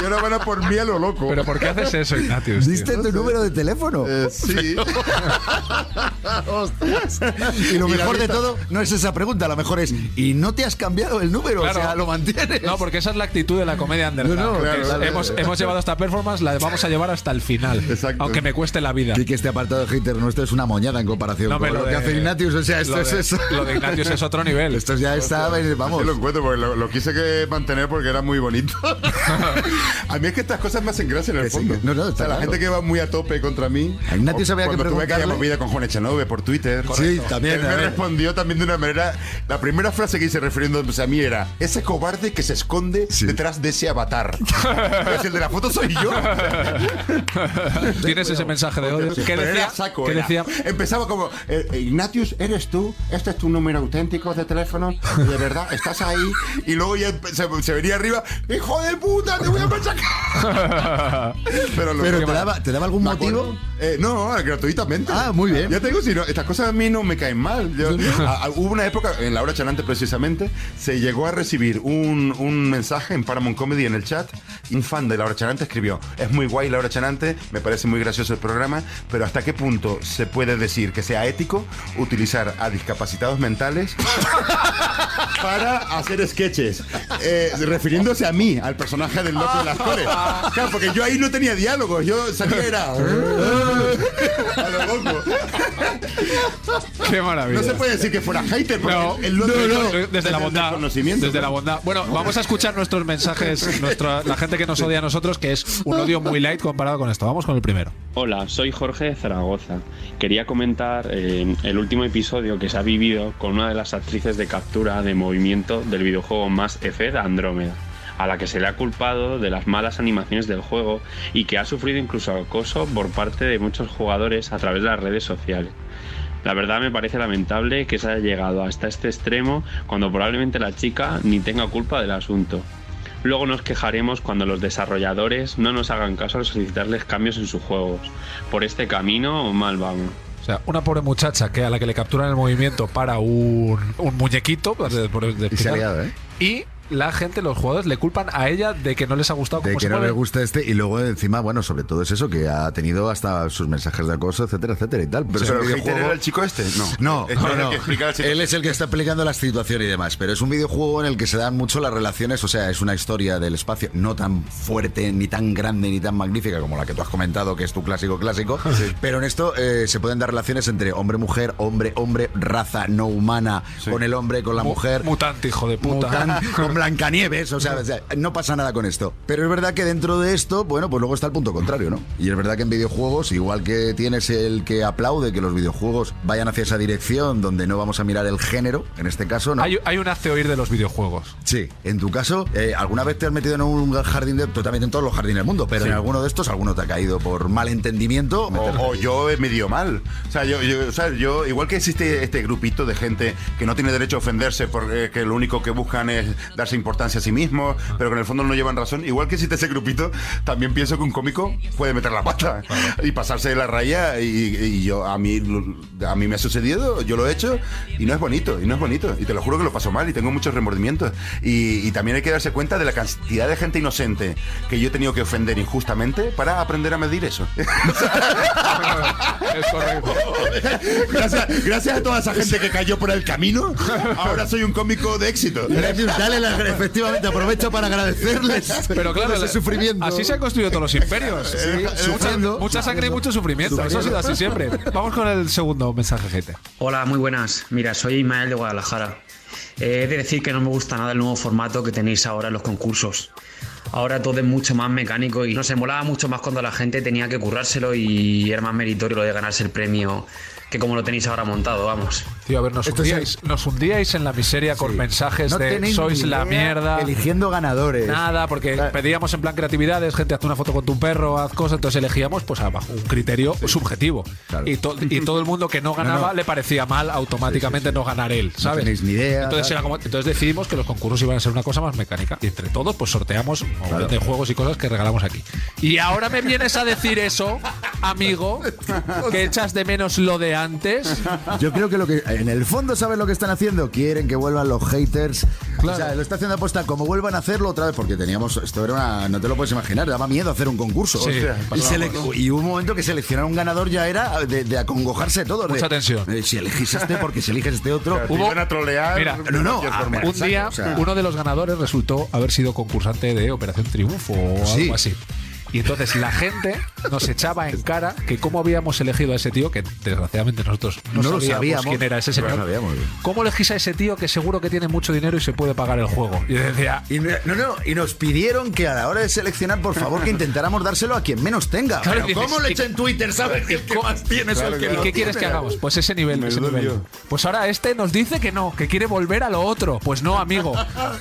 y ahora van a por mí a lo loco. Pero ¿por qué haces eso, Ignatius? tío? ¿Diste tu número de teléfono? Eh, sí. Hostias. Y lo mejor de todo no es esa pregunta, lo mejor es ¿y no te has cambiado el número? Claro. O sea, lo mantienes. No, porque esa es la actitud de la comedia underground. No, no, Porque claro, es- claro. hemos, hemos llevado esta performance, la vamos a llevar hasta el final. Exacto. Aunque me cueste la vida. Sí, que este apartado de hater nuestro es una moñada en comparación No, con lo, lo que de- hace Ignatius. O sea, esto lo es de- eso. lo de Ignatius es otro nivel. Esto ya está, vamos. Sí lo encuentro porque lo, lo quise que mantener porque era muy bonito. a mí es que estas cosas me hacen gracia en el Que sí, fondo. que- no, no, o está sea, la claro. gente que va muy a tope contra mí. A Ignatius o había que tuve preguntarle- movida con Juan Echanove por Twitter. Sí, también, Él me respondió también de una manera. La primera frase que hice refiriéndose a mí era: Ese cobarde que se esconde detrás de ese avatar. Pues el de la foto soy yo. Tienes ese mensaje de odio. ¿Qué Pero decía? saco, ¿Qué era. decía? Empezaba como, eh, Ignatius, ¿eres tú? ¿Este es tu número auténtico de teléfono? ¿De verdad? ¿Estás ahí? Y luego ya se, se venía arriba, ¡hijo de puta, te voy a machacar! Pero, lo- Pero ¿te daba, ¿te daba algún ¿Me motivo? Eh, no, gratuitamente. Ah, muy bien. Ya te digo, si no, estas cosas a mí no me caen mal. Yo- a- a- hubo una época, en la hora chanante precisamente, se llegó a recibir un, un mensaje en Paramount Comedy en el chat. Un fan de la hora chanante escribió: Es muy guay la hora chanante, me parece muy gracioso el programa, pero ¿hasta qué punto se puede decir que sea ético utilizar a discapacitados mentales para hacer sketches? Eh, refiriéndose a mí, al personaje del loco de las cores. Claro, porque yo ahí no tenía diálogos, yo sabía que era. a lo loco. Qué maravilla. No se puede decir que fuera hater, porque No, el- el- no, no, el- desde la bondad. Desde la bondad. Bueno, vamos a escuchar nuestros mensajes, nuestra, la gente que nos odia a nosotros, que es un odio muy light comparado con esto. Vamos con el primero. Hola, soy Jorge de Zaragoza. Quería comentar eh, el último episodio que se ha vivido con una de las actrices de captura de movimiento del videojuego Mass Effect Andrómeda. a la que se le ha culpado de las malas animaciones del juego y que ha sufrido incluso acoso por parte de muchos jugadores a través de las redes sociales. La verdad me parece lamentable que se haya llegado hasta este extremo cuando probablemente la chica ni tenga culpa del asunto. Luego nos quejaremos cuando los desarrolladores no nos hagan caso al solicitarles cambios en sus juegos. Por este camino mal vamos. O sea, una pobre muchacha que a la que le capturan el movimiento para un, un muñequito. por- por- de Y se ha explicar, liado, ¿eh? Y la gente, los jugadores, le culpan a ella de que no les ha gustado De cómo que se no le gusta este y luego encima, bueno, sobre todo es eso, que ha tenido hasta sus mensajes de acoso, etcétera, etcétera y tal. Pero, Pero el era el chico este, no. No, Es no, que. Él es el que está explicando la situación y demás, pero es un videojuego en el que se dan mucho las relaciones, o sea, es una historia del espacio no tan fuerte, ni tan grande, ni tan magnífica como la que tú has comentado, que es tu clásico clásico, pero en esto eh, se pueden dar relaciones entre hombre-mujer, hombre-hombre, raza no humana, con el hombre, con la Mu- mujer. Mutante, hijo de puta. Mutant, con Blancanieves, o sea, o sea, no pasa nada con esto. Pero es verdad que dentro de esto, bueno, pues luego está el punto contrario, ¿no? Y es verdad que en videojuegos, igual que tienes el que aplaude que los videojuegos vayan hacia esa dirección donde no vamos a mirar el género, en este caso, ¿no? Hay, hay un hace oír de los videojuegos. Sí, en tu caso, eh, ¿alguna vez te has metido en un jardín de... Totalmente en todos los jardines del mundo, pero Sí. en alguno de estos, alguno te ha caído por malentendimiento. O, o yo me dio mal. O sea, yo, yo- o sea, yo- igual que existe este grupito de gente que no tiene derecho a ofenderse porque que lo único que buscan es darse importancia a sí mismos, pero que en el fondo no llevan razón. Igual que existe ese grupito, también pienso que un cómico puede meter la pata y pasarse de la raya. Y, y yo a mí a mí me ha sucedido, yo lo he hecho y no es bonito, y no es bonito. Y te lo juro que lo paso mal y tengo muchos remordimientos. Y, y también hay que darse cuenta de la cantidad de gente inocente que yo he tenido que ofender injustamente para aprender a medir eso. es correcto. Gracias, gracias a toda esa gente que cayó por el camino. Ahora soy un cómico de éxito. Dale la- efectivamente, aprovecho para agradecerles. Pero claro, ese sufrimiento. así se han construido todos los imperios. Sí, mucha, sufriendo. mucha sangre y mucho sufrimiento. Eso ha sido así siempre. Vamos con el segundo mensaje, gente. Hola, muy buenas. Mira, soy Ismael de Guadalajara. Eh, He de decir que no me gusta nada el nuevo formato que tenéis ahora en los concursos. Ahora todo es mucho más mecánico y no se molaba mucho más cuando la gente tenía que currárselo y era más meritorio lo de ganarse el premio que como lo tenéis ahora montado, vamos. Tío, a ver, nos es hundíais, nos hundíais en la miseria con mensajes No de sois la mierda. Eligiendo ganadores. Nada, porque pedíamos en plan creatividades, gente, haz una foto con tu perro, haz cosas, entonces elegíamos pues a- bajo un criterio subjetivo. Y, to- y todo el mundo que no ganaba No, no. le parecía mal automáticamente no ganar él, No ¿sabes? tenéis ni idea, Entonces, tal. era como- entonces decidimos que los concursos iban a ser una cosa más mecánica. Y entre todos, pues sorteamos un de juegos y cosas que regalamos aquí. Y ahora me vienes a decir eso, amigo, que echas de menos lo de antes. Yo creo que lo que en el fondo sabes lo que están haendo, quieren que vuelvan los haters. O sea, lo está haciendo aposta como vuelvan a hacerlo otra vez porque teníamos esto era una no te lo puedes imaginar, daba miedo hacer un concurso. Sí, Hostia, y, sele- y hubo un momento que seleccionar un ganador ya era de, de acongojarse todos. de, Mucha tensión. eh, si elegís este porque si eliges este otro. Te iban a trolear. Mira, de no, no, Un día, o sea- uno de los ganadores resultó haber sido concursante de Operación Triunfo o Sí. algo así. Y entonces la gente nos echaba en cara que cómo habíamos elegido a ese tío, que desgraciadamente nosotros no, No lo sabíamos, sabíamos, quién era ese señor. sabíamos. ¿Cómo elegís a ese tío que seguro que tiene mucho dinero y se puede pagar el juego? Y decía, Y no, no, y nos pidieron que a la hora de seleccionar, por favor, que intentáramos dárselo a quien menos tenga. Claro, Pero dices, ¿Cómo le echa en Twitter, sabes? Que el que más tiene es el que ¿Y qué quieres que hagamos? Pues ese nivel, ese nivel. Pues ahora este nos dice que no, que quiere volver a lo otro. Pues no, amigo.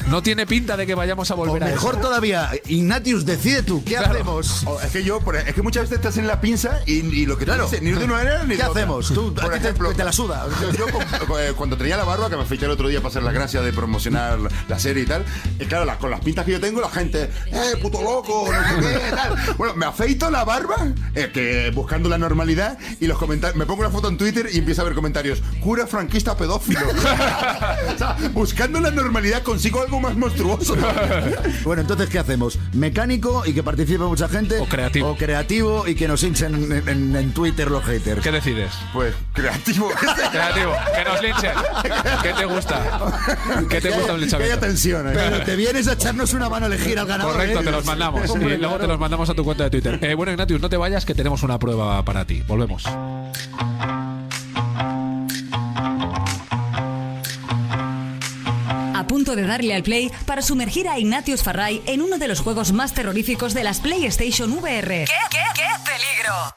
No tiene pinta de que vayamos a O volver a mejor eso. todavía, Ignatius, decide tú, ¿qué Claro. hacemos? O- Es que yo, por- es que muchas veces estás en la pinza y, y lo que Claro. ni de una manera ni ¿Qué de otra. hacemos? Tú, a por te- ejemplo, te la suda. Yo, yo con- eh, cuando tenía la barba, que me afeité el otro día para hacer la gracia de promocionar la, serie y tal, y claro, la- con las pintas que yo tengo, la gente, ¡eh, puto loco! No sé qué, tal. Bueno, me afeito la barba, eh, que buscando la normalidad, y los comentarios, me pongo una foto en Twitter y empiezo a ver comentarios, cura franquista pedófilo. o sea, buscando la normalidad consigo algo más monstruoso. Bueno, entonces, ¿qué hacemos? ¿Mecánico y que participe mucha gente? O creativo. O creativo y que nos hinchen en, en- en Twitter los haters. ¿Qué decides? Pues creativo. Creativo, que nos linchen. ¿Qué te gusta? ¿Qué te gusta un Que haya linchamiento? tensión. ¿eh? Pero te vienes a echarnos una mano a elegir al ganador. Correcto, ¿eh? te los mandamos. Hombre, y luego claro. te los mandamos a tu cuenta de Twitter. Eh, bueno, Ignatius, no te vayas, que tenemos una prueba para ti. Volvemos. Darle al play para sumergir a Ignatius Farray en uno de los juegos más terroríficos de las PlayStation VR. ¿Qué, qué, qué peligro?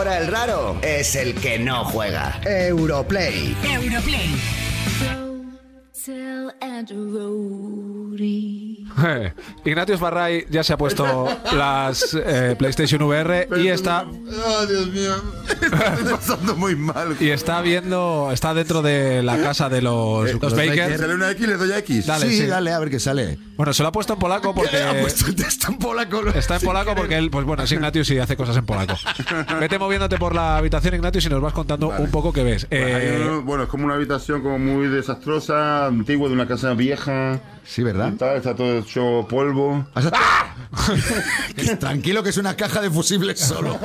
Ahora el raro es el que no juega. Europlay. Europlay. Eh, Ignatius Barray ya se ha puesto las eh, PlayStation VR y está Oh, Dios mío. Estoy pasando muy mal. y está viendo, está dentro de la casa de los, Eh, los los Baker. Baker. Sale una X, le doy a X. Dale, sí, sí. dale, a ver qué sale. Bueno, se lo ha puesto en polaco porque Ha puesto el texto en polaco. está en polaco porque él, pues bueno, es Ignatius y hace cosas en polaco. Vete moviéndote por la habitación, Ignatius, y nos vas contando un poco qué ves. Pues hay Eh, uno- bueno, es como una habitación como muy desastrosa, antigua, de una casa vieja. Sí, ¿verdad? Tal, está todo hecho polvo. Tranquilo que es una caja de fusibles solo.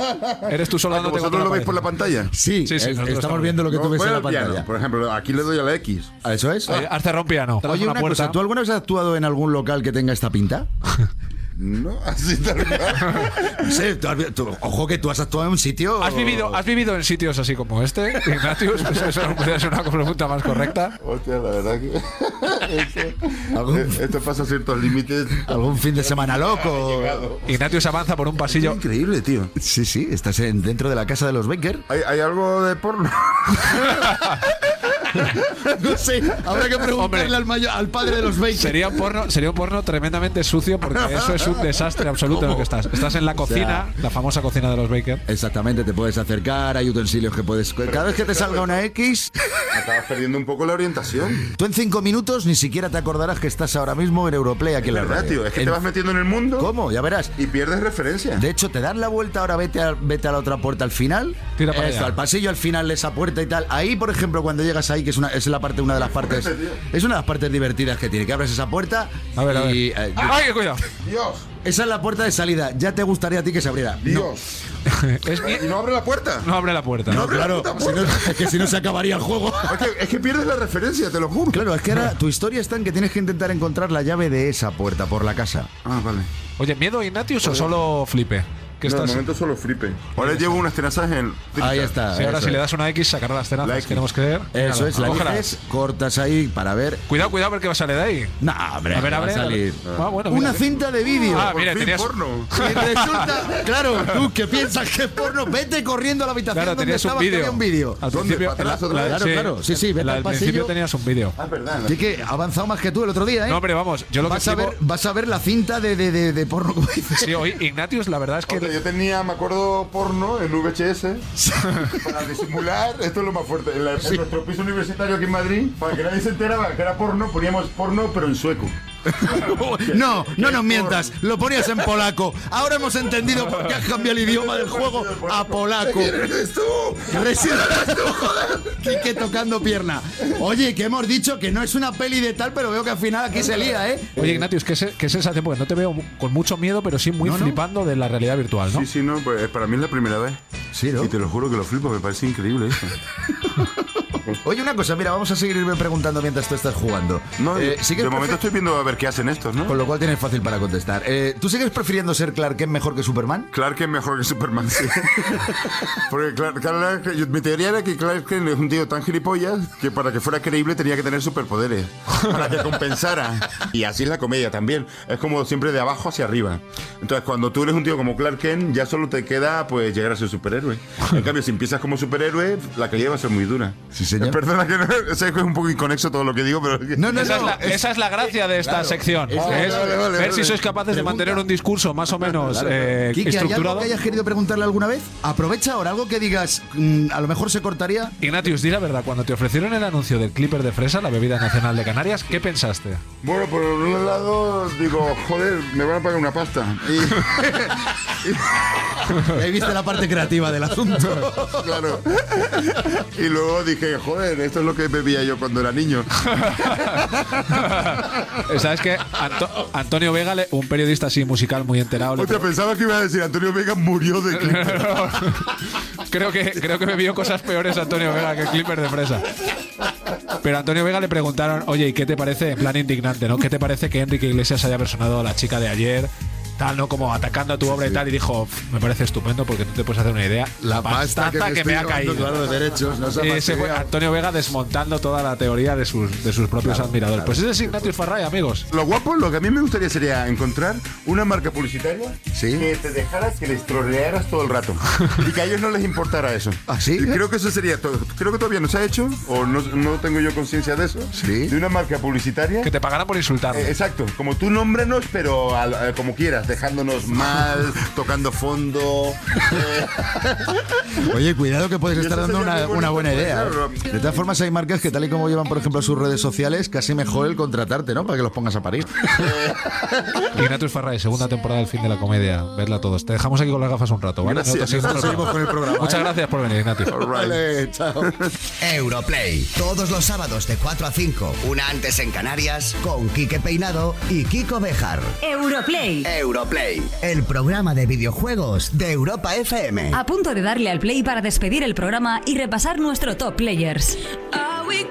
Eres tú solo Ah, dándote ¿Vosotros lo veis por la pantalla? Sí, Sí, sí, nosotros estamos viendo lo que No, tú ves en la al piano, pantalla. Por ejemplo, aquí le doy a la X. ¿A ¿Eso es? Eh, Has cerrado un piano. Te das Oye, una una puerta. cosa, ¿tú alguna vez has actuado en algún local que tenga esta pinta? No, así tal cual. No sé, tú has vi- tú- ojo que tú has actuado en un sitio... ¿Has vivido, ¿Has vivido en sitios así como este, Ignatius? Eso es una- es una pregunta más correcta. Hostia, la verdad que. ¿Algún, esto, esto pasa ciertos límites. algún fin de semana loco? Ignatius avanza por un pasillo. Increíble, tío. Sí, sí, estás en- dentro de la casa de los Baker. ¿Hay, hay algo de porno? No sé, habrá que preguntarle Hombre. al, mayo- al padre de los Baker. Sería un porno, sería un porno tremendamente sucio porque eso es un desastre absoluto en lo que estás. Estás en la cocina, la famosa cocina de los Baker. Exactamente, te puedes acercar, hay utensilios que puedes... Cada vez que te salga una X, Acabas perdiendo un poco la orientación. tú en cinco minutos ni siquiera te acordarás que estás ahora mismo en Europlay aquí en la ¿Verdad, radio. tío? Es que En- te vas metiendo en el mundo ¿Cómo? Ya verás. y pierdes referencia. De hecho, te dan la vuelta, ahora vete a, vete a la otra puerta al final. Tira para Eso, allá. al pasillo al final de esa puerta y tal. Ahí, por ejemplo, cuando llegas ahí, que es una, es la parte, una de las partes. Es una de las partes divertidas que tiene. Que abres esa puerta A ver, a ver. y. eh, ¡Ay, cuidado! Dios, esa es la puerta de salida. Ya te gustaría a ti que se abriera. No, Dios. Es mi- ¿Y no abre la puerta? No abre la puerta. no, claro. si no- es que si no se acabaría el juego. Es que, es que pierdes la referencia, te lo juro. Claro, es que ahora tu historia está en que tienes que intentar encontrar la llave de esa puerta por la casa. Ah, vale. Oye, ¿miedo Ignatius o solo flipe? ¿Qué No, de estás? momento solo flipe. Ahora llevo unas tenazas en. Ahí está. Sí, ahora si le das una X sacará las La tenazas, X. queremos creer. Eso Nada, es, la eliges, cortas ahí para ver. Cuidado, cuidado, porque va a salir de ahí. No, hombre, A ver, va abre. salir. Ah, bueno, Una mira, cinta de vídeo. Ah, Por mira, fin tenías. porno. Y resulta, claro, tú que piensas que es porno, vete corriendo a la habitación Claro, donde tenías un estabas que vídeo. había un vídeo. Al ¿Dónde? principio, ¿Para atrás la- la-? Claro, claro. Sí, sí, vete la al del pasillo. principio tenías un vídeo. Ah, es verdad. Sí que ha avanzado más que tú el otro día, ¿eh? No, hombre, vamos, yo lo que vas, a ver, vas a ver la cinta de, de, de, de porno, como dices. Sí, hoy Ignatius, la verdad es que Yo tenía, me acuerdo, porno en VHS para disimular. Esto es lo más fuerte. En, la- en nuestro piso universitario aquí en Madrid, para que nadie se enterara que era porno, poníamos porno, pero en sueco. No, no nos mientas, lo ponías en polaco. Ahora hemos entendido por qué has cambiado el idioma del juego a polaco. ¿Quién eres tú? Quique tocando pierna. Oye, que hemos dicho que no es una peli de tal, pero veo que al final aquí se lía, ¿eh? Oye, Ignatius, ¿qué, se- qué sensación? Porque no te veo con mucho miedo, pero sí muy No, no. flipando de la realidad virtual, ¿no? Sí, sí, no, pues para mí es la primera vez. Sí, ¿no? Y te lo juro que lo flipo, me parece increíble eso. Oye, una cosa, mira, vamos a seguir preguntando mientras tú estás jugando. No, Eh, ¿sigues de momento estoy viendo a ver qué hacen estos, ¿no? Con lo cual tienes fácil para contestar. Eh, ¿Tú sigues prefiriendo ser Clark Kent mejor que Superman? Clark Kent mejor que Superman, sí. Porque Clark, Clark- mi teoría era que Clark Kent es un tío tan gilipollas que para que fuera creíble tenía que tener superpoderes. Para que compensara. Y así es la comedia también. Es como siempre de abajo hacia arriba. Entonces, cuando tú eres un tío como Clark Kent, ya solo te queda pues llegar a ser superhéroe. En cambio, si empiezas como superhéroe, la caída va a ser muy dura. Sí, señor. Perdona que no, sé que es un poco inconexo todo lo que digo, pero... No, no, esa, no. es la, esa es la gracia de esta claro, sección. es- es Vale, vale, vale, ver vale. si sois capaces de mantener un discurso más o menos Claro, eh, Quique, ¿hay algo estructurado. que hayas querido preguntarle alguna vez? Aprovecha ahora algo que digas, mm, a lo mejor se cortaría. Ignatius, di la verdad, cuando te ofrecieron el anuncio del Clipper de Fresa, la bebida nacional de Canarias, ¿qué pensaste? Bueno, por un lado digo, joder, me van a pagar una pasta. Y, Ahí viste la parte creativa del asunto. claro. Y luego dije, joder, esto es lo que bebía yo cuando era niño. ¿Sabes que Antonio Vega, un periodista así musical muy enterado, le- Hostia, pensaba que iba a decir Antonio Vega murió de Clipper. creo que creo que bebió cosas peores Antonio Vega que Clipper de Fresa. Pero a Antonio Vega le preguntaron, oye, ¿y qué te parece? En plan indignante, ¿no? ¿Qué te parece que Enrique Iglesias haya personado a la chica de ayer? Tal, ¿no? Como atacando a tu obra y tal, y dijo, me parece estupendo porque tú te puedes hacer una idea, la, pasta que que, me ha caído. claro, de derechos, no Y ese fue. Antonio Vega desmontando toda la teoría de sus, de sus propios Claro, admiradores. claro. Pues ese es Ignatius Farray, amigos. Lo guapo, lo que a mí me gustaría sería encontrar una marca publicitaria que te dejaras que les trolearas todo el rato y que a ellos no les importara eso. ¿Ah, sí? Creo que eso sería todo. Creo que todavía no se ha hecho o no, no tengo yo conciencia de eso. Sí. De una marca publicitaria. Que te pagaran por insultar. Eh, exacto, como tú nómbranos, pero al- eh, como quieras, dejándonos mal, tocando fondo. Oye, cuidado que puedes estar dando una, buena idea. ¿eh? De todas formas, hay marcas que tal y como llevan, por ejemplo, sus redes sociales, casi mejor el contratarte, ¿no? Para que los pongas a parir. Ignatius Farray, segunda temporada del fin de la comedia. Vedla todos. Te dejamos aquí con las gafas un rato, ¿vale? Gracias. Nosotros seguimos con el programa, Muchas ¿eh? gracias por venir, Ignatius. Vale, chao. Europlay, todos los sábados de 4 a 5, una antes en Canarias, con Quique Peinado y Kiko Bejar. Europlay. Europlay, el programa de videojuegos de Europa FM. A punto de darle al play para despedir el programa y repasar nuestro top players. Are we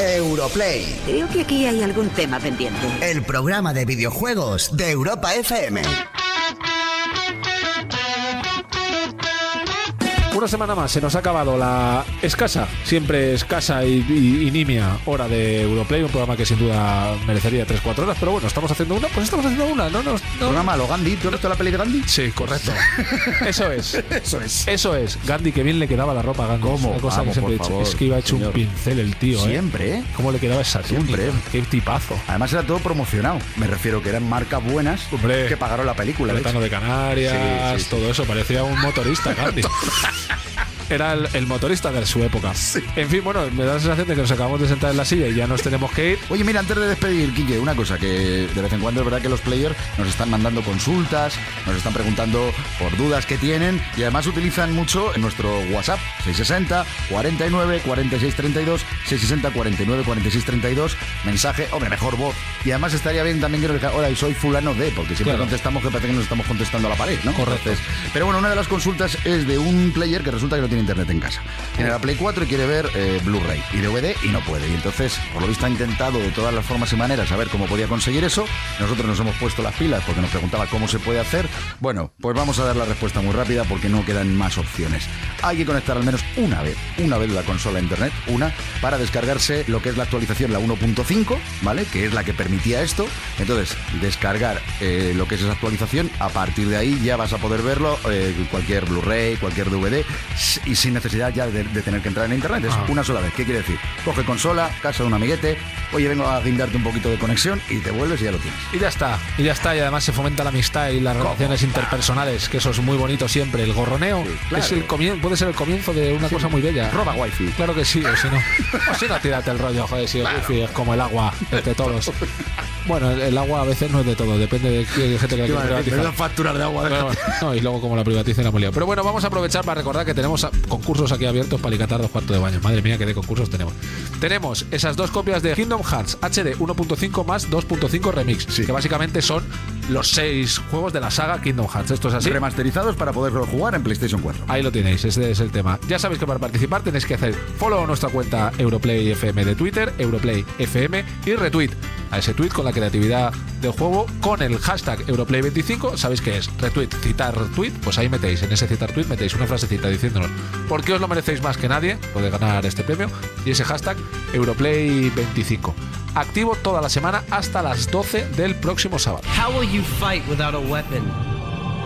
Europlay, Creo que aquí hay algún tema pendiente. el programa de videojuegos de Europa FM. Una semana más, se nos ha acabado la escasa, siempre escasa y, y- y nimia hora de Europlay, un programa que sin duda merecería 3-4 horas, pero bueno, estamos haciendo una, pues estamos haciendo una, no nos... No, Programa Lo Gandhi, ¿tú has visto la peli de Gandhi? Sí, correcto. Eso es. Eso es. Eso es. Gandhi, que bien le quedaba la ropa a Gandhi. ¿Cómo? Una cosa Vamos, que siempre he favor, es que iba hecho señor. un pincel el tío, ¿eh? Siempre, ¿eh? ¿Cómo le quedaba esa Siempre. Qué tipazo. Además era todo promocionado. Me refiero que eran marcas buenas Hombre. que pagaron la película. de Plátano hecho. de Canarias, sí, sí. todo eso. Parecía un motorista, Gandhi. ha ha ha era el, el motorista de su época. En fin, bueno, me da la sensación de que nos acabamos de sentar en la silla y ya nos tenemos que ir. Oye, mira, antes de despedir, Quique, una cosa que de vez en cuando es verdad que los players nos están mandando consultas, nos están preguntando por dudas que tienen y además utilizan mucho en nuestro WhatsApp 660 49 46 32 660 49 46 32 mensaje, hombre, mejor voz. Y además estaría bien también que nos diga, hola, y soy fulano de, porque siempre Claro. contestamos que parece que nos estamos contestando a la pared, ¿no? Correcto. Entonces, pero bueno, una de las consultas es de un player que resulta que no tiene internet en casa. Tiene la Play 4 y quiere ver eh, Blu-ray y DVD y no puede. Y entonces, por lo visto, ha intentado de todas las formas y maneras a ver cómo podía conseguir eso. Nosotros nos hemos puesto las pilas porque nos preguntaba cómo se puede hacer. Bueno, pues vamos a dar la respuesta muy rápida porque no quedan más opciones. Hay que conectar al menos una vez, una vez la consola internet, una, para descargarse lo que es la actualización, la 1.5, ¿vale? Que es la que permitía esto. Entonces, descargar eh, lo que es esa actualización, a partir de ahí ya vas a poder verlo, eh, cualquier Blu-ray, cualquier DVD, y sin necesidad ya de, de tener que entrar en internet. Es Ah. una sola vez. ¿Qué quiere decir? Coge consola, casa de un amiguete, oye, vengo a guindarte un poquito de conexión y te vuelves y ya lo tienes. Y ya está, y ya está, y además se fomenta la amistad y las relaciones interpersonales, que eso es muy bonito siempre. El gorroneo claro. es el comien- puede ser el comienzo de una cosa muy bella. Roba wifi. Claro que sí, o si no, o si no, tírate el rollo, joder, si el wifi es como el agua, de todos. Bueno, el, el agua a veces no es de todo, depende de qué gente que la decir, privatizar. menuda facturas de agua. Bueno, no, y luego como la privaticen la lío. Pero bueno, vamos a aprovechar para recordar que tenemos concursos aquí abiertos para alicatar dos cuartos de baño. Madre mía, qué de concursos tenemos. Tenemos esas dos copias de Kingdom Hearts HD 1.5 más 2.5 Remix, que básicamente son los seis juegos de la saga Kingdom Hearts. Esto es así. Remasterizados para poderlo jugar en PlayStation 4. Ahí lo tenéis, ese es el tema. Ya sabéis que para participar tenéis que hacer follow a nuestra cuenta Europlay FM de Twitter, Europlay FM y retweet a ese tweet con la creatividad del juego con el hashtag Europlay25. Sabéis que es retweet, citar tweet, pues ahí metéis, en ese citar tweet metéis una frasecita diciéndonos por qué os lo merecéis más que nadie, puede ganar este premio, y ese hashtag Europlay25. Activo toda la semana hasta las 12 del próximo sábado. How will you fight without a weapon?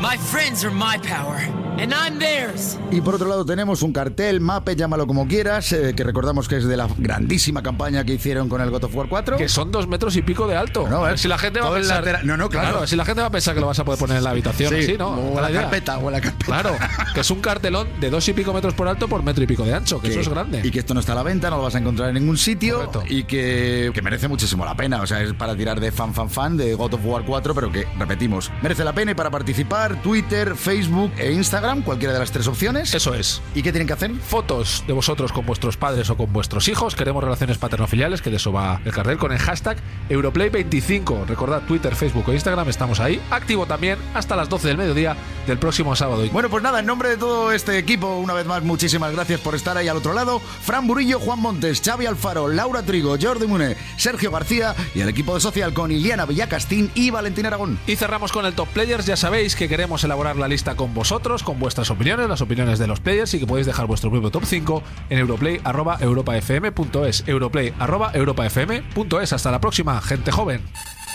My friends are my power, and I'm theirs. Y por otro lado tenemos un cartel, mape, llámalo como quieras, eh, que recordamos que es de la grandísima campaña que hicieron con el God of War 4. Que son dos metros y pico de alto. No, eh, si la gente va a pensar. no, no, claro. Si la gente va a pensar que lo vas a poder poner en la habitación, Sí, así, ¿no? o la la carpeta, o la carpeta. Claro, que es un cartelón de dos y pico metros por alto por metro y pico de ancho, que, eso es grande. Y que esto no está a la venta, no lo vas a encontrar en ningún sitio y que, que merece muchísimo la pena. O sea, es para tirar de fan, fan, fan de God of War 4, pero que, repetimos, merece la pena y para participar, Twitter, Facebook e Instagram, cualquiera de las tres opciones. Eso es. ¿Y qué tienen que hacer? Fotos de vosotros con vuestros padres o con vuestros hijos. Queremos relaciones paternofiliales, que de eso va el cartel, con el hashtag Europlay25. Recordad Twitter, Facebook o Instagram, estamos ahí. Activo también hasta las 12 del mediodía del próximo sábado. Bueno, pues nada, en nombre de todo este equipo, una vez más, muchísimas gracias por estar ahí al otro lado. Fran Burillo, Juan Montes, Xavi Alfaro, Laura Trigo, Jordi Mune, Sergio García y el equipo de Social con Iliana Villacastín y Valentín Aragón. Y cerramos con el Top Players. Ya sabéis que queremos elaborar la lista con vosotros, con vuestras opiniones, las opiniones de los players y que podéis dejar vuestro propio top 5 en europlay.europafm.es. Europlay.europafm.es. Hasta la próxima, gente joven.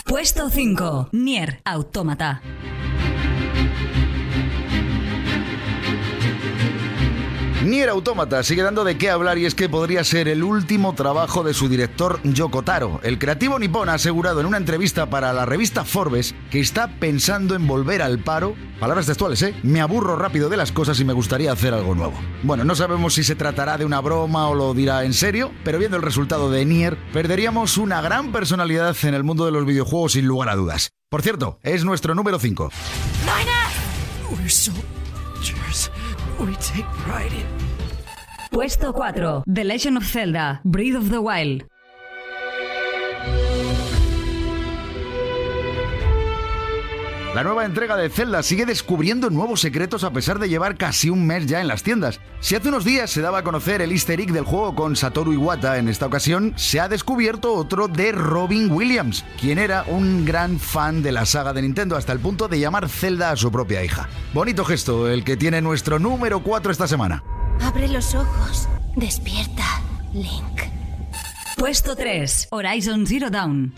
Puesto 5. Nier Automata. Nier Automata sigue dando de qué hablar y es que podría ser el último trabajo de su director Yoko Taro. El creativo nipón ha asegurado en una entrevista para la revista Forbes que está pensando en volver al paro. Palabras textuales, ¿eh? Me aburro rápido de las cosas y me gustaría hacer algo nuevo. Bueno, no sabemos si se tratará de una broma o lo dirá en serio, pero viendo el resultado de Nier, perderíamos una gran personalidad en el mundo de los videojuegos sin lugar a dudas. Por cierto, es nuestro número 5. We're soldiers. We take pride in. Puesto 4. The Legend of Zelda. Breath of the Wild. La nueva entrega de Zelda sigue descubriendo nuevos secretos a pesar de llevar casi un mes ya en las tiendas. Si hace unos días se daba a conocer el easter egg del juego con Satoru Iwata, en esta ocasión se ha descubierto otro de Robin Williams, quien era un gran fan de la saga de Nintendo hasta el punto de llamar Zelda a su propia hija. Bonito gesto, el que tiene nuestro número 4 esta semana. Abre los ojos. Despierta, Link. Puesto 3. Horizon Zero Dawn.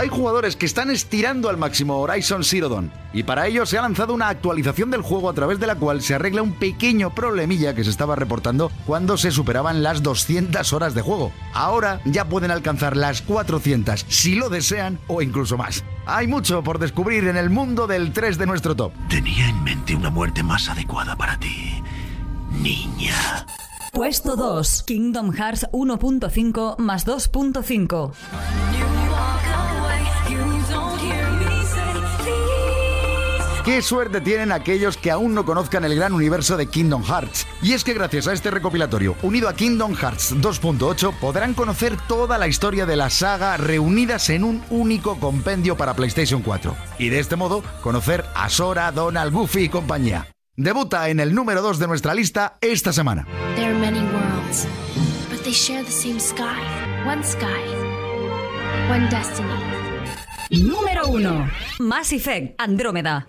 Hay jugadores que están estirando al máximo Horizon Zero Dawn y para ello se ha lanzado una actualización del juego a través de la cual se arregla un pequeño problemilla que se estaba reportando cuando se superaban las 200 horas de juego. Ahora ya pueden alcanzar las 400 si lo desean o incluso más. Hay mucho por descubrir en el mundo del 3 de nuestro top. Tenía en mente una muerte más adecuada para ti, niña. Puesto 2. Kingdom Hearts 1.5 más 2.5. Qué suerte tienen aquellos que aún no conozcan el gran universo de Kingdom Hearts. Y es que gracias a este recopilatorio, unido a Kingdom Hearts 2.8, podrán conocer toda la historia de la saga reunidas en un único compendio para PlayStation 4. Y de este modo, conocer a Sora, Donald, Goofy y compañía. Debuta en el número 2 de nuestra lista esta semana. There are many worlds, but they share the same sky. One sky. One destiny. Número 1. Mass Effect Andrómeda.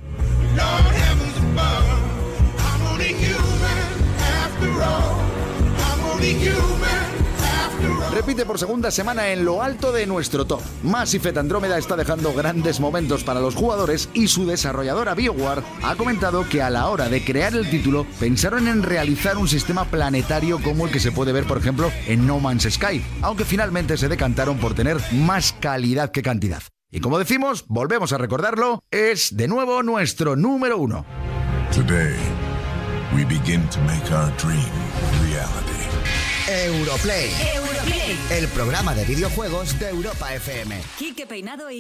Repite por segunda semana en lo alto de nuestro top. Mass Andrómeda está dejando grandes momentos para los jugadores y su desarrolladora BioWare ha comentado que a la hora de crear el título pensaron en realizar un sistema planetario como el que se puede ver, por ejemplo, en No Man's Sky, aunque finalmente se decantaron por tener más calidad que cantidad. Y como decimos, volvemos a recordarlo, es de nuevo nuestro número uno. Today, we begin to make our dream reality. Europlay. El programa de videojuegos de Europa FM. Quique Peinado y